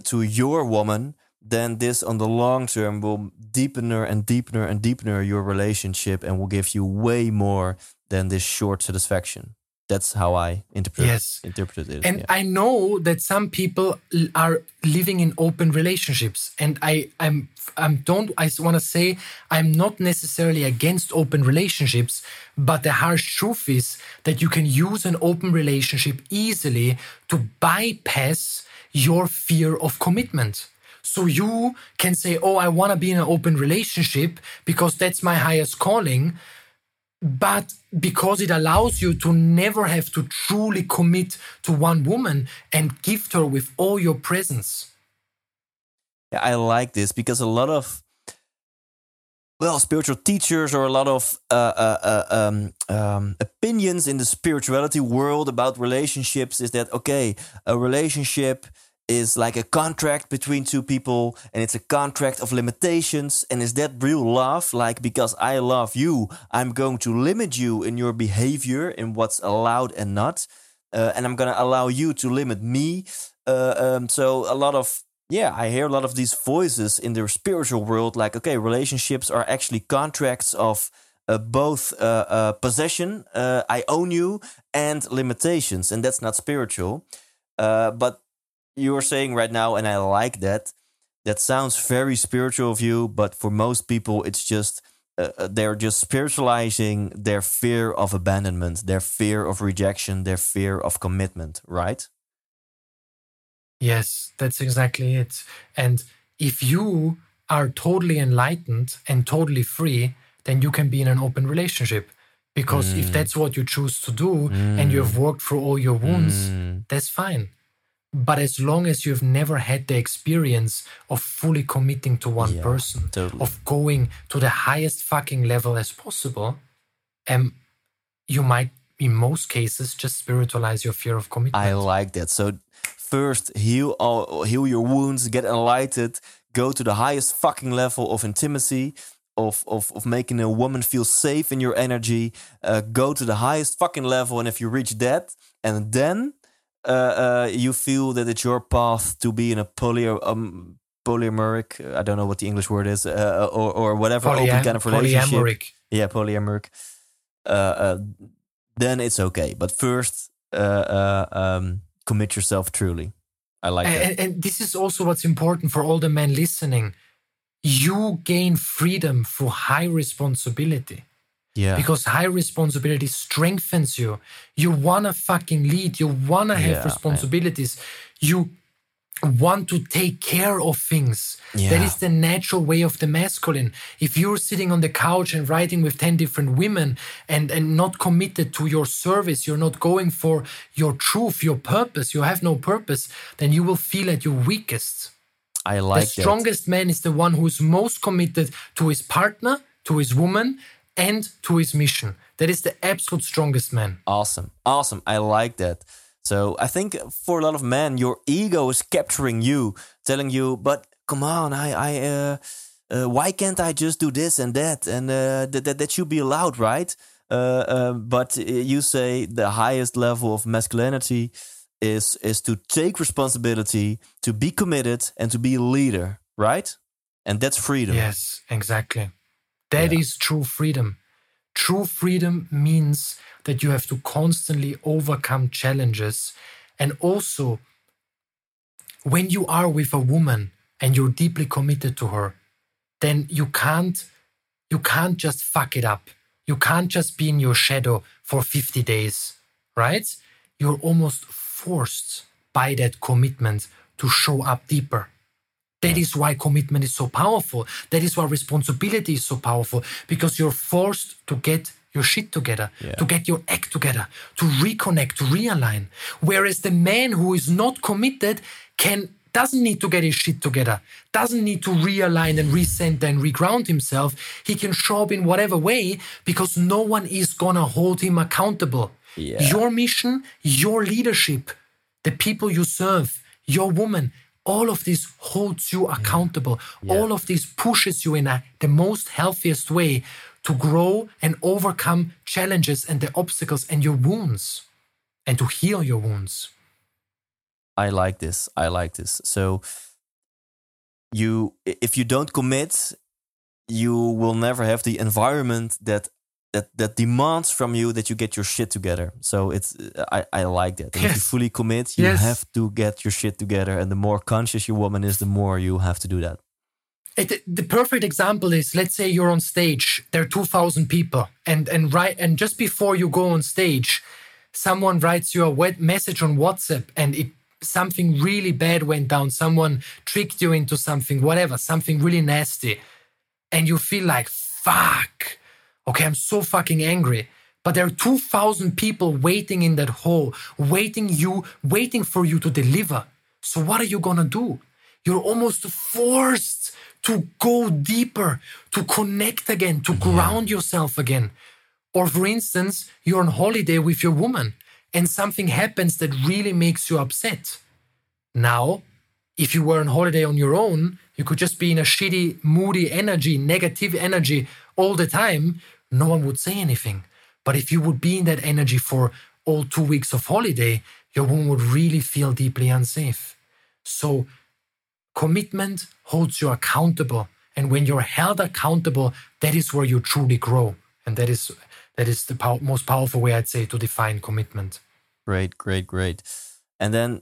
Speaker 1: to your woman, then this on the long term will deepener and deepener and deepener your relationship and will give you way more than this short satisfaction. That's how I interpret
Speaker 2: Yes.
Speaker 1: interpreted it.
Speaker 2: And
Speaker 1: yeah.
Speaker 2: I know that some people are living in open relationships, and I I'm I'm don't I want to say I'm not necessarily against open relationships, but the harsh truth is that you can use an open relationship easily to bypass your fear of commitment. So you can say, "Oh, I want to be in an open relationship because that's my highest calling." But because it allows you to never have to truly commit to one woman and gift her with all your presence.
Speaker 1: Yeah, I like this because a lot of well, spiritual teachers or a lot of uh, uh, uh, um, um, opinions in the spirituality world about relationships is that okay, a relationship is like a contract between two people and it's a contract of limitations. And is that real love? Like because i love you i'm going to limit you in your behavior in what's allowed and not uh, and i'm going to allow you to limit me. Uh, um, so a lot of yeah i hear a lot of these voices in the spiritual world like okay relationships are actually contracts of uh, both uh, uh, possession uh, i own you and limitations. And that's not spiritual. Uh, but you're saying right now, and I like that. That sounds very spiritual of you, but for most people, it's just uh, uh, they're just spiritualizing their fear of abandonment, their fear of rejection, their fear of commitment, right?
Speaker 2: Yes, that's exactly it. And if you are totally enlightened and totally free, then you can be in an open relationship. Because if that's what you choose to do and you have worked through all your wounds,
Speaker 1: Mm,
Speaker 2: that's fine. But as long as you've never had the experience of fully committing to one
Speaker 1: Yeah,
Speaker 2: person,
Speaker 1: totally.
Speaker 2: of going to the highest fucking level as possible, um, you might, in most cases, just spiritualize your fear of commitment.
Speaker 1: I like that. So first heal all, heal your wounds, get enlightened, go to the highest fucking level of intimacy, of of of making a woman feel safe in your energy. Uh, go to the highest fucking level, and if you reach that, and then uh, uh, you feel that it's your path to be in a poly um, polymeric. I don't know what the English word is, uh, or or whatever open kind of relationship
Speaker 2: polyamoric.
Speaker 1: yeah, polyamoric. Uh, uh, then it's okay. But first, uh, uh, um, commit yourself truly. I like
Speaker 2: and,
Speaker 1: that.
Speaker 2: And, and this is also what's important for all the men listening. You gain freedom through high responsibility.
Speaker 1: Yeah.
Speaker 2: Because high responsibility strengthens you. You wanna fucking lead. You wanna have
Speaker 1: Yeah,
Speaker 2: responsibilities. You want to take care of things. That
Speaker 1: Yeah.
Speaker 2: is the natural way of the masculine. If you're sitting on the couch and writing with 10 different women and, and not committed to your service, you're not going for your truth, your purpose, you have no purpose, then you will feel at your weakest.
Speaker 1: I like
Speaker 2: the strongest man is the one who is most committed to his partner, to his woman, and to his mission. That is the absolute strongest man.
Speaker 1: Awesome. Awesome. I like that. So I think for a lot of men, your ego is capturing you, telling you, but come on, I, I, uh, uh, why can't I just do this and that? And uh, that, that, that should be allowed, right? Uh, uh, but you say the highest level of masculinity is is to take responsibility, to be committed, and to be a leader, right? And that's freedom.
Speaker 2: Yes, exactly. That is true freedom. True freedom means that you have to constantly overcome challenges. And also, when you are with a woman and you're deeply committed to her, then you can't you can't just fuck it up. You can't just be in your shadow for 50 days, right? You're almost forced by that commitment to show up deeper. That is why commitment is so powerful. That is why responsibility is so powerful because you're forced to get your shit together, to get your act together, to reconnect, to realign. Whereas the man who is not committed can doesn't need to get his shit together, doesn't need to realign and recenter and reground himself. He can show up in whatever way because no one is gonna hold him accountable.
Speaker 1: Yeah.
Speaker 2: Your mission, your leadership, the people you serve, your woman, all of this holds you accountable. All of this pushes you in a, the most healthiest way to grow and overcome challenges and the obstacles and your wounds and to heal your wounds.
Speaker 1: I like this. I like this. So you if you don't commit, you will never have the environment that that that demands from you that you get your shit together. So it's I I like that. And If you fully commit, you
Speaker 2: Yes.
Speaker 1: have to get your shit together and the more conscious your woman is, the more you have to do that.
Speaker 2: It, the perfect example is let's say you're on stage there are 2000 people and and right and just before you go on stage someone writes you a wet message on whatsapp and it something really bad went down someone tricked you into something whatever something really nasty and you feel like fuck okay i'm so fucking angry. But there are 2000 people waiting in that hall waiting you waiting for you to deliver. So what are you gonna do? You're almost forced to go deeper to connect again to ground yourself again. Or for instance you're on holiday with your woman and something happens that really makes you upset. Now if you were on holiday on your own, you could just be in a shitty, moody energy, negative energy all the time. No one would say anything. But if you would be in that energy for all two weeks of holiday, your woman would really feel deeply unsafe. So, commitment holds you accountable. And when you're held accountable, that is where you truly grow. And that is that is the most powerful way I'd say to define commitment.
Speaker 1: Great, great, great. And then,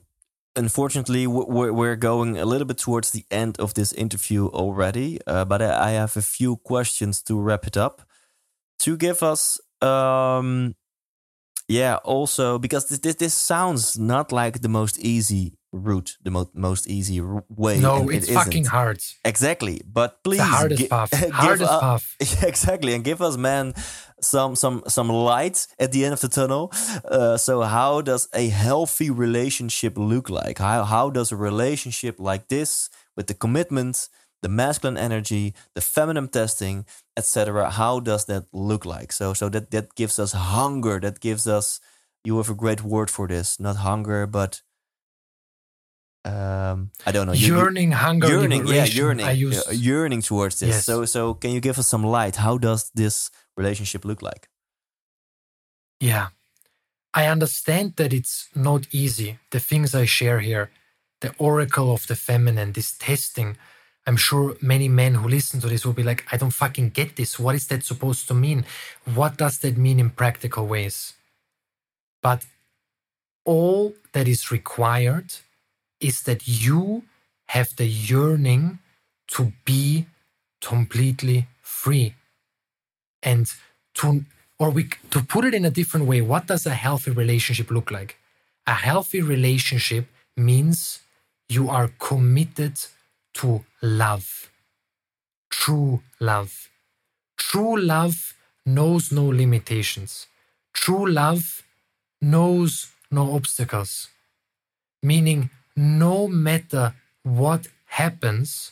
Speaker 1: unfortunately, we're, going a little bit towards the end of this interview already. Uh, but I, I have a few questions to wrap it up. To give us, um, yeah, also because this, this this sounds not like the most easy route, the mo- most easy r- way.
Speaker 2: No,
Speaker 1: it
Speaker 2: it's fucking hard.
Speaker 1: Exactly, but please,
Speaker 2: the hardest
Speaker 1: gi-
Speaker 2: path. Hardest path.
Speaker 1: exactly, and give us, man, some some some light at the end of the tunnel. Uh, so, how does a healthy relationship look like? How how does a relationship like this, with the commitment, the masculine energy, the feminine testing, etc. How does that look like? So, so that that gives us hunger. That gives us. You have a great word for this, not hunger, but. Um, I don't know. you- you-
Speaker 2: yearning, hunger,
Speaker 1: yearning, yeah, yearning,
Speaker 2: I use
Speaker 1: uh, yearning towards this.
Speaker 2: Yes.
Speaker 1: So, so can you give us some light? How does this relationship look like?
Speaker 2: Yeah. I understand that it's not easy. The things I share here, the oracle of the feminine, this testing. I'm sure many men who listen to this will be like, I don't fucking get this. What is that supposed to mean? What does that mean in practical ways? But all that is required is that you have the yearning to be completely free. And to or we to put it in a different way, what does a healthy relationship look like? A healthy relationship means you are committed to love. True love. True love knows no limitations. True love knows no obstacles. Meaning, no matter what happens,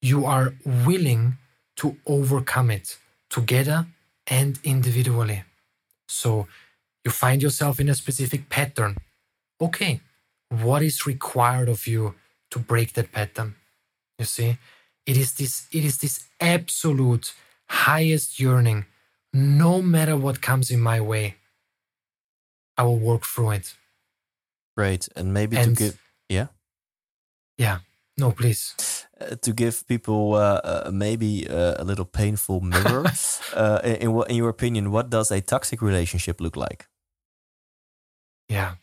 Speaker 2: you are willing to overcome it together and individually. So you find yourself in a specific pattern. Okay, what is required of you to break that pattern? You see, it is this, it is this absolute highest yearning. No matter what comes in my way, I will work through it.
Speaker 1: Right. And maybe
Speaker 2: And-
Speaker 1: to give, yeah,
Speaker 2: Yeah. No, please.
Speaker 1: uh, to give people uh, uh, maybe uh, a little painful mirror. uh, in, in, what- in your opinion, what does a toxic relationship look like?
Speaker 2: Yeah.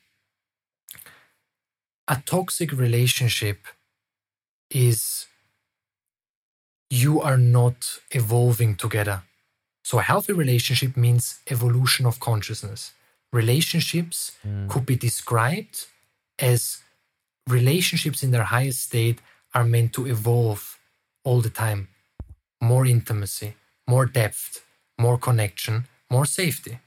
Speaker 2: A toxic relationship is you are not evolving together. So, a healthy relationship means evolution of consciousness. Relationships mm. could be described as relationships in their highest state are meant to evolve all the time. More intimacy, more depth, more connection, more safety.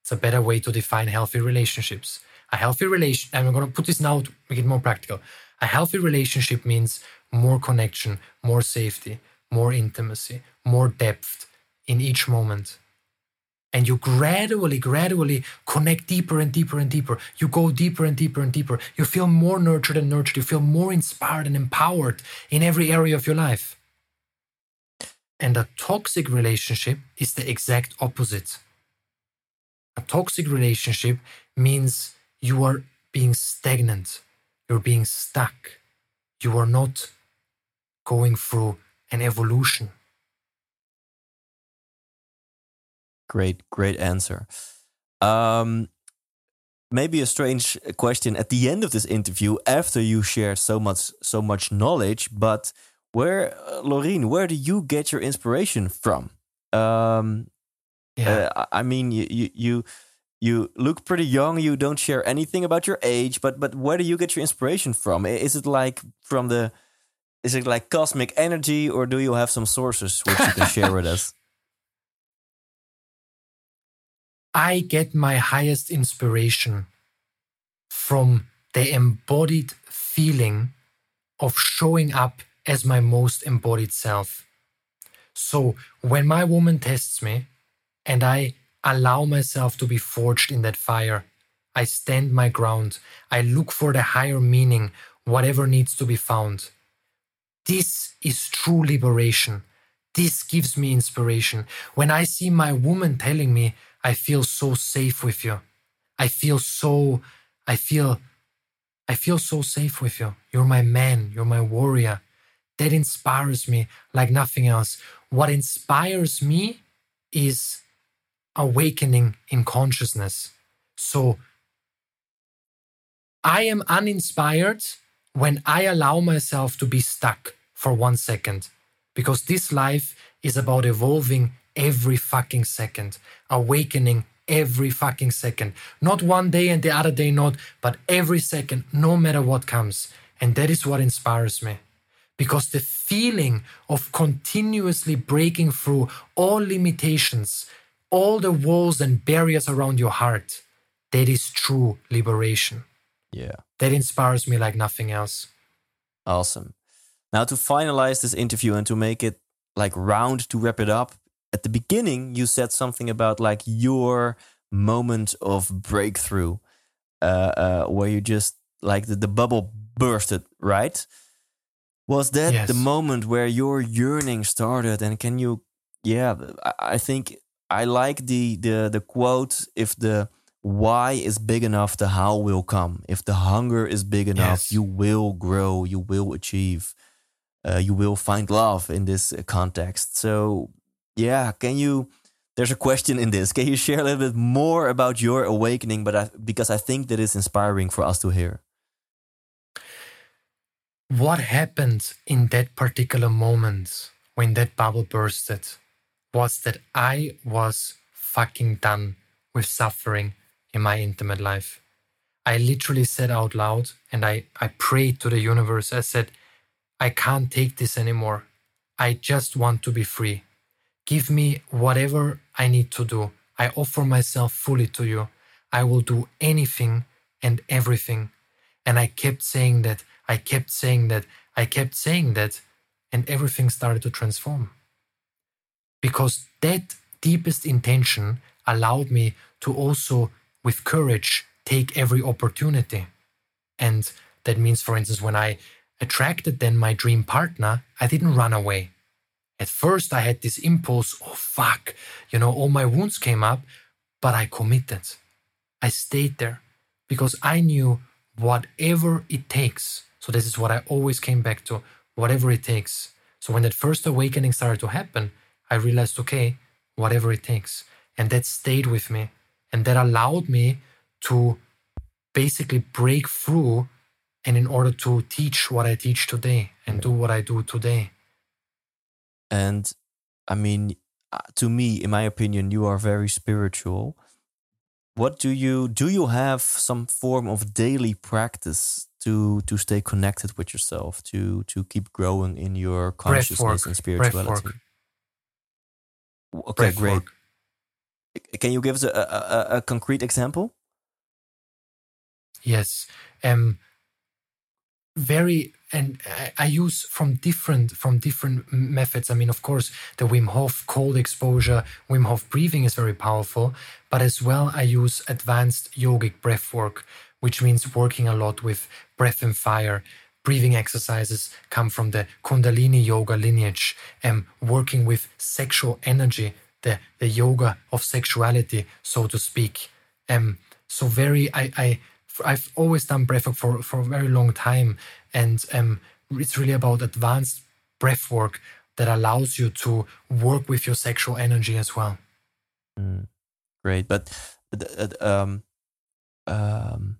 Speaker 2: It's a better way to define healthy relationships. A healthy relation, and I'm going to put this now to make it more practical. A healthy relationship means more connection, more safety, more intimacy, more depth in each moment. And you gradually, gradually connect deeper and deeper and deeper. You go deeper and deeper and deeper. You feel more nurtured and nurtured. You feel more inspired and empowered in every area of your life. And a toxic relationship is the exact opposite. A toxic relationship means you are being stagnant, you're being stuck, you are not going through an evolution.
Speaker 1: Great, great answer. Um, maybe a strange question at the end of this interview, after you shared so much, so much knowledge. But where, uh, Lorin, where do you get your inspiration from? Um,
Speaker 2: Yeah.
Speaker 1: uh, I I mean, you, you, you, you look pretty young. You don't share anything about your age, but but where do you get your inspiration from? Is it like from the, is it like cosmic energy, or do you have some sources which you can share with us?
Speaker 2: I get my highest inspiration from the embodied feeling of showing up as my most embodied self. So when my woman tests me and I allow myself to be forged in that fire, I stand my ground. I look for the higher meaning, whatever needs to be found. This is true liberation. This gives me inspiration. When I see my woman telling me, I feel so safe with you. I feel so, I feel, I feel so safe with you. You're my man. You're my warrior. That inspires me like nothing else. What inspires me is awakening in consciousness. So I am uninspired when I allow myself to be stuck for one second because this life is about evolving every fucking second, awakening every fucking second. Not one day and the other day not, but every second, no matter what comes. And that is what inspires me. Because the feeling of continuously breaking through all limitations, all the walls and barriers around your heart, that is true liberation.
Speaker 1: Yeah.
Speaker 2: That inspires me like nothing else.
Speaker 1: Awesome. Now to finalize this interview and to make it like round to wrap it up, at the beginning you said something about like your moment of breakthrough, uh, uh, where you just like the, the bubble bursted, right? Was that
Speaker 2: Yes.
Speaker 1: the moment where your yearning started? And can you, yeah, I, I think I like the the the quote: "If the why is big enough, the how will come. If the hunger is big enough,
Speaker 2: Yes.
Speaker 1: you will grow, you will achieve, uh, you will find love in this context. So, yeah, can you there's a question in this. Can you share a little bit more about your awakening? But I, because I think that is inspiring for us to hear.
Speaker 2: What happened in that particular moment when that bubble bursted was that I was fucking done with suffering in my intimate life. I literally said out loud and I, I prayed to the universe. I said, I can't take this anymore. I just want to be free. Give me whatever I need to do. I offer myself fully to you. I will do anything and everything. And I kept saying that. I kept saying that. I kept saying that. And everything started to transform. Because that deepest intention allowed me to also, with courage, take every opportunity. And that means, for instance, when I attracted then my dream partner, I didn't run away. At first, I had this impulse, oh fuck, you know, all my wounds came up, but I committed. I stayed there because I knew whatever it takes. So, this is what I always came back to whatever it takes. So, when that first awakening started to happen, I realized, okay, whatever it takes. And that stayed with me. And that allowed me to basically break through and in order to teach what I teach today and do what I do today.
Speaker 1: And I mean, uh, to me, in my opinion, you are very spiritual. What do you do? You have some form of daily practice to to stay connected with yourself, to to keep growing in your consciousness and spirituality. Okay, great. Can you give us a, a, a concrete example?
Speaker 2: Yes. Um, very and I, use from different from different methods. I mean, of course, the Wim Hof cold exposure, Wim Hof breathing is very powerful, but as well I use advanced yogic breath work, which means working a lot with breath and fire. Breathing exercises come from the Kundalini yoga lineage, and working with sexual energy, the, the yoga of sexuality, so to speak. Um, so very, I, I I've always done breathwork for for a very long time, and um, it's really about advanced breath work that allows you to work with your sexual energy as well.
Speaker 1: Mm, great, but uh, um, um,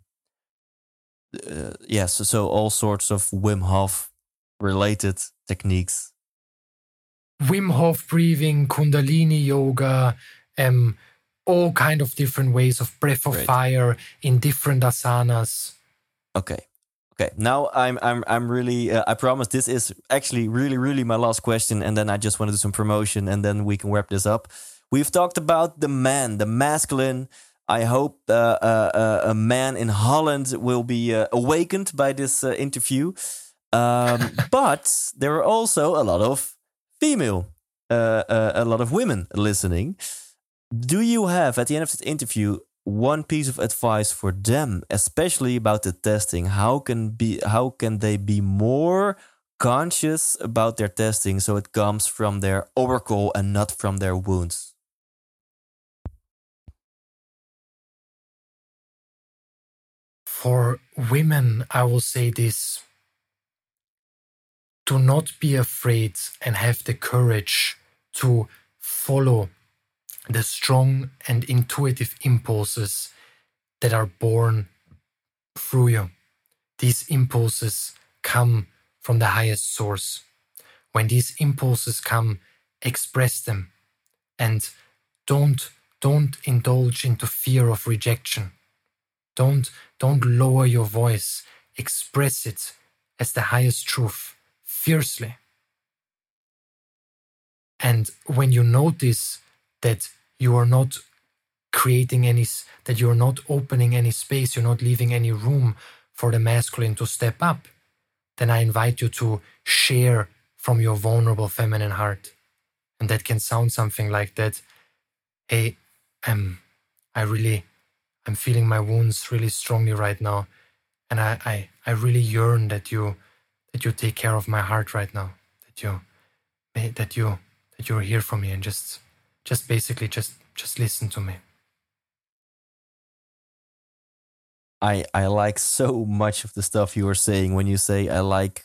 Speaker 1: uh, yes, yeah, so, so all sorts of Wim Hof related techniques.
Speaker 2: Wim Hof breathing, Kundalini yoga, um, all kind of different ways of breath of fire in different asanas.
Speaker 1: Okay. Okay. Now I'm I'm I'm really uh, I promise this is actually really really my last question and then I just want to do some promotion and then we can wrap this up. We've talked about the man, the masculine. I hope uh, uh, uh a man in Holland will be uh, awakened by this uh, interview. Um, but there are also a lot of female, a lot of women listening. Do you have, at the end of this interview, one piece of advice for them, especially about the testing? How can be how can they be more conscious about their testing so it comes from their oracle and not from their wounds?
Speaker 2: For women, I will say this do not be afraid and have the courage to follow the strong and intuitive impulses that are born through you. These impulses come from the highest source. When these impulses come, express them and don't don't indulge into fear of rejection. Don't don't lower your voice. Express it as the highest truth fiercely. And when you notice that you are not creating any, that you're not opening any space, you're not leaving any room for the masculine to step up, then I invite you to share from your vulnerable feminine heart. And that can sound something like that. Hey, um, I really, I'm feeling my wounds really strongly right now. And I, I, I really yearn that you, that you take care of my heart right now. That you, that you, that you're here for me and just just basically just just listen to me
Speaker 1: i i like so much of the stuff you were saying when you say i like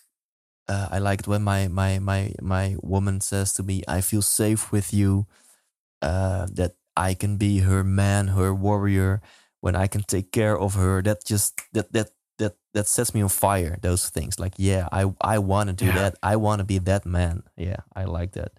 Speaker 1: uh, i liked when my my my my woman says to me i feel safe with you
Speaker 5: uh, that I can be her man, her warrior, when I can take care of her. That just that that that that sets me on fire. Those things, like yeah, I I want to do
Speaker 2: Yeah.
Speaker 5: that. I want to be that man. Yeah, I like that.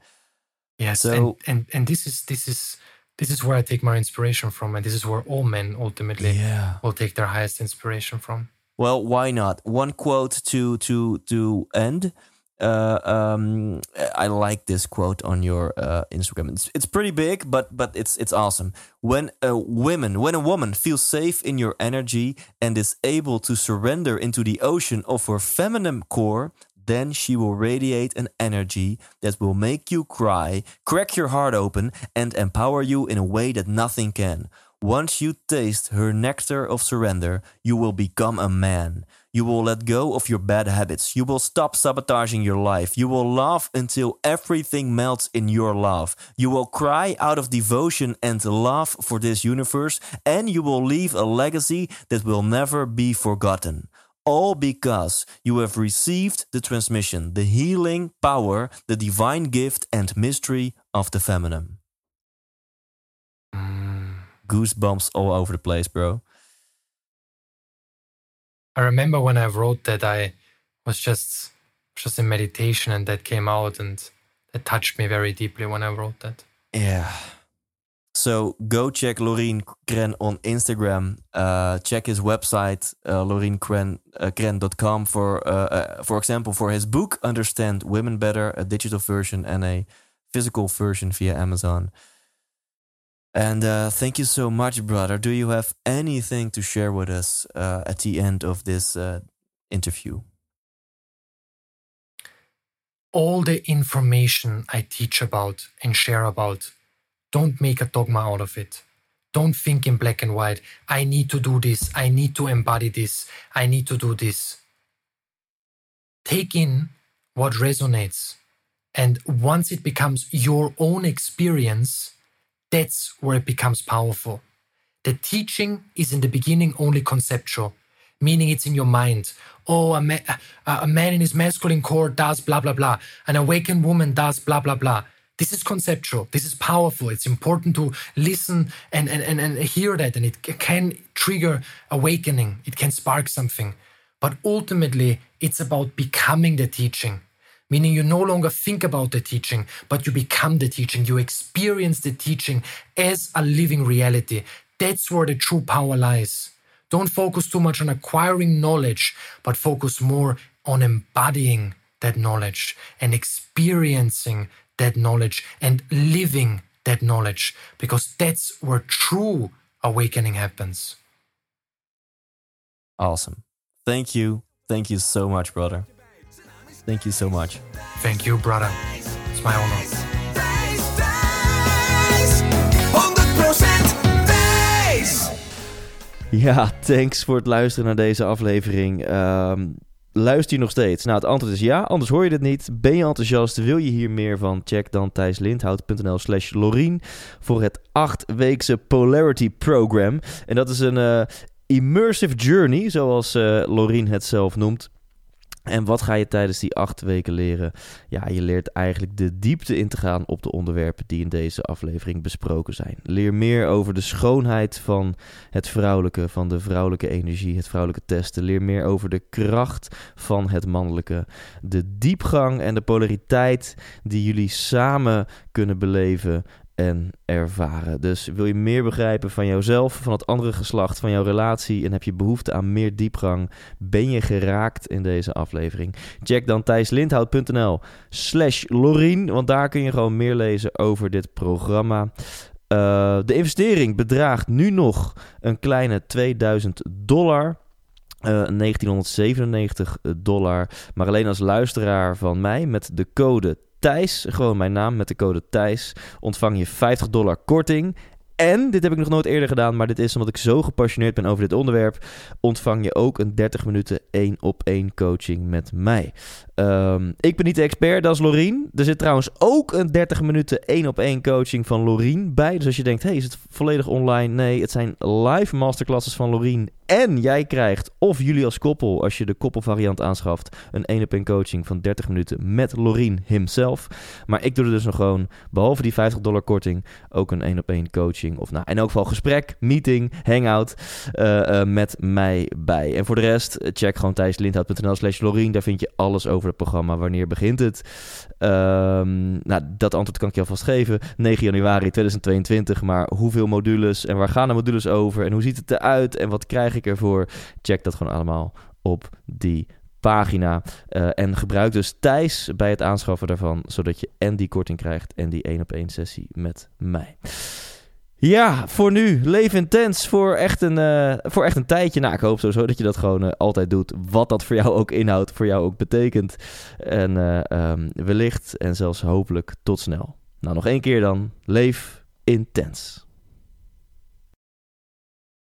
Speaker 2: Yes,
Speaker 5: So-
Speaker 2: and, and and this is this is this is where I take my inspiration from, and this is where all men ultimately
Speaker 5: Yeah.
Speaker 2: will take their highest inspiration from.
Speaker 5: Well, why not? One quote to to to end. Uh, um, I like this quote on your uh, Instagram. It's, it's pretty big, but but it's it's awesome. When a woman, when a woman feels safe in your energy and is able to surrender into the ocean of her feminine core, then she will radiate an energy that will make you cry, crack your heart open, and empower you in a way that nothing can. Once you taste her nectar of surrender, you will become a man. You will let go of your bad habits. You will stop sabotaging your life. You will laugh until everything melts in your love. You will cry out of devotion and love for this universe, and you will leave a legacy that will never be forgotten. All because you have received the transmission, the healing power, the divine gift and mystery of the feminine.
Speaker 2: Mm.
Speaker 5: Goosebumps all over the place, bro.
Speaker 2: I remember when I wrote that I was just just in meditation and that came out and that touched me very deeply when I wrote that.
Speaker 5: Yeah. So go check Lorin Krenn on Instagram. Uh, check his website, uh, lorinkrenn.com for, uh, uh, for example, for his book, Understand Women Better, a digital version and a physical version via Amazon. And uh, thank you so much, brother. Do you have anything to share with us uh, at the end of this uh, interview?
Speaker 2: All the information I teach about and share about, don't make a dogma out of it. Don't think in black and white. I need to do this. I need to embody this. I need to do this. Take in what resonates. And once it becomes your own experience, that's where it becomes powerful. The teaching is in the beginning only conceptual, meaning it's in your mind. Oh, a, ma- a, man in his masculine core does blah, blah, blah. An awakened woman does blah, blah, blah. This is conceptual. This is powerful. It's important to listen and, and, and, and hear that, and it can trigger awakening. It can spark something. But ultimately, it's about becoming the teaching meaning you no longer think about the teaching, but you become the teaching. You experience the teaching as a living reality. That's where the true power lies. Don't focus too much on acquiring knowledge, but focus more on embodying that knowledge and experiencing that knowledge and living that knowledge, because that's where true awakening happens.
Speaker 5: Awesome. Thank you. Thank you so much, brother. Thank you so much.
Speaker 2: Thank you, brother. It's my honor.
Speaker 3: Wijs, wijs, 100% wijs.
Speaker 1: Ja, thanks voor het luisteren naar deze aflevering. Ehm, luister je nog steeds? Nou, het antwoord is ja, anders hoor je dit niet. Ben je enthousiast? Wil je hier meer van? Check dan thijslindhout.nl slash Lorien voor het achtweekse Polarity Program. En dat is een eh, immersive journey, zoals eh Lorien het zelf noemt. En wat ga je tijdens die acht weken leren? Ja, je leert eigenlijk de diepte in te gaan op de onderwerpen die in deze aflevering besproken zijn. Leer meer over de schoonheid van het vrouwelijke, van de vrouwelijke energie, het vrouwelijke testen. Leer meer over de kracht van het mannelijke, de diepgang en de polariteit die jullie samen kunnen beleven en ervaren. Dus wil je meer begrijpen van jouzelf, van het andere geslacht, van jouw relatie en heb je behoefte aan meer diepgang, ben je geraakt in deze aflevering? Check dan thijslindhout.nl slash Lorien, want daar kun je gewoon meer lezen over dit programma. Uh, de investering bedraagt nu nog een kleine 2000 dollar. Uh, 1997 dollar. Maar alleen als luisteraar van mij met de code Thijs, gewoon mijn naam met de code Thijs, ontvang je 50 dollar korting. En, dit heb ik nog nooit eerder gedaan, maar dit is omdat ik zo gepassioneerd ben over dit onderwerp, ontvang je ook een 30 minuten 1 op 1 coaching met mij. Ehm, ik ben niet de expert, dat is Lorien. Er zit trouwens ook een 30 minuten één op één coaching van Lorien bij. Dus als je denkt, hey, is het volledig online? Nee, het zijn live masterclasses van Lorien. En jij krijgt, of jullie als koppel, als je de koppelvariant aanschaft, een één op één coaching van 30 minuten met Lorien himself. Maar ik doe er dus nog gewoon, behalve die 50 dollar korting, ook een één op één coaching. Of nou, in elk geval gesprek, meeting, hangout uh, met mij bij. En voor de rest, check gewoon thijslindhout.nl slash Lorien. Daar vind je alles over het programma. Wanneer begint het? Um, nou, dat antwoord kan ik je alvast geven. 9 januari 2022. Maar hoeveel modules en waar gaan de modules over? En hoe ziet het eruit? En wat krijg ik ervoor? Check dat gewoon allemaal op die pagina. Uh, en gebruik dus Thijs bij het aanschaffen daarvan, zodat je en die korting krijgt en die 1 op 1 sessie met mij. Ja, voor nu. Leef intens voor echt een, uh, voor echt een tijdje. Nou, ik hoop sowieso dat je dat gewoon uh, altijd doet. Wat dat voor jou ook inhoudt, voor jou ook betekent. En uh, um, wellicht en zelfs hopelijk tot snel. Nou, nog één keer dan. Leef intens.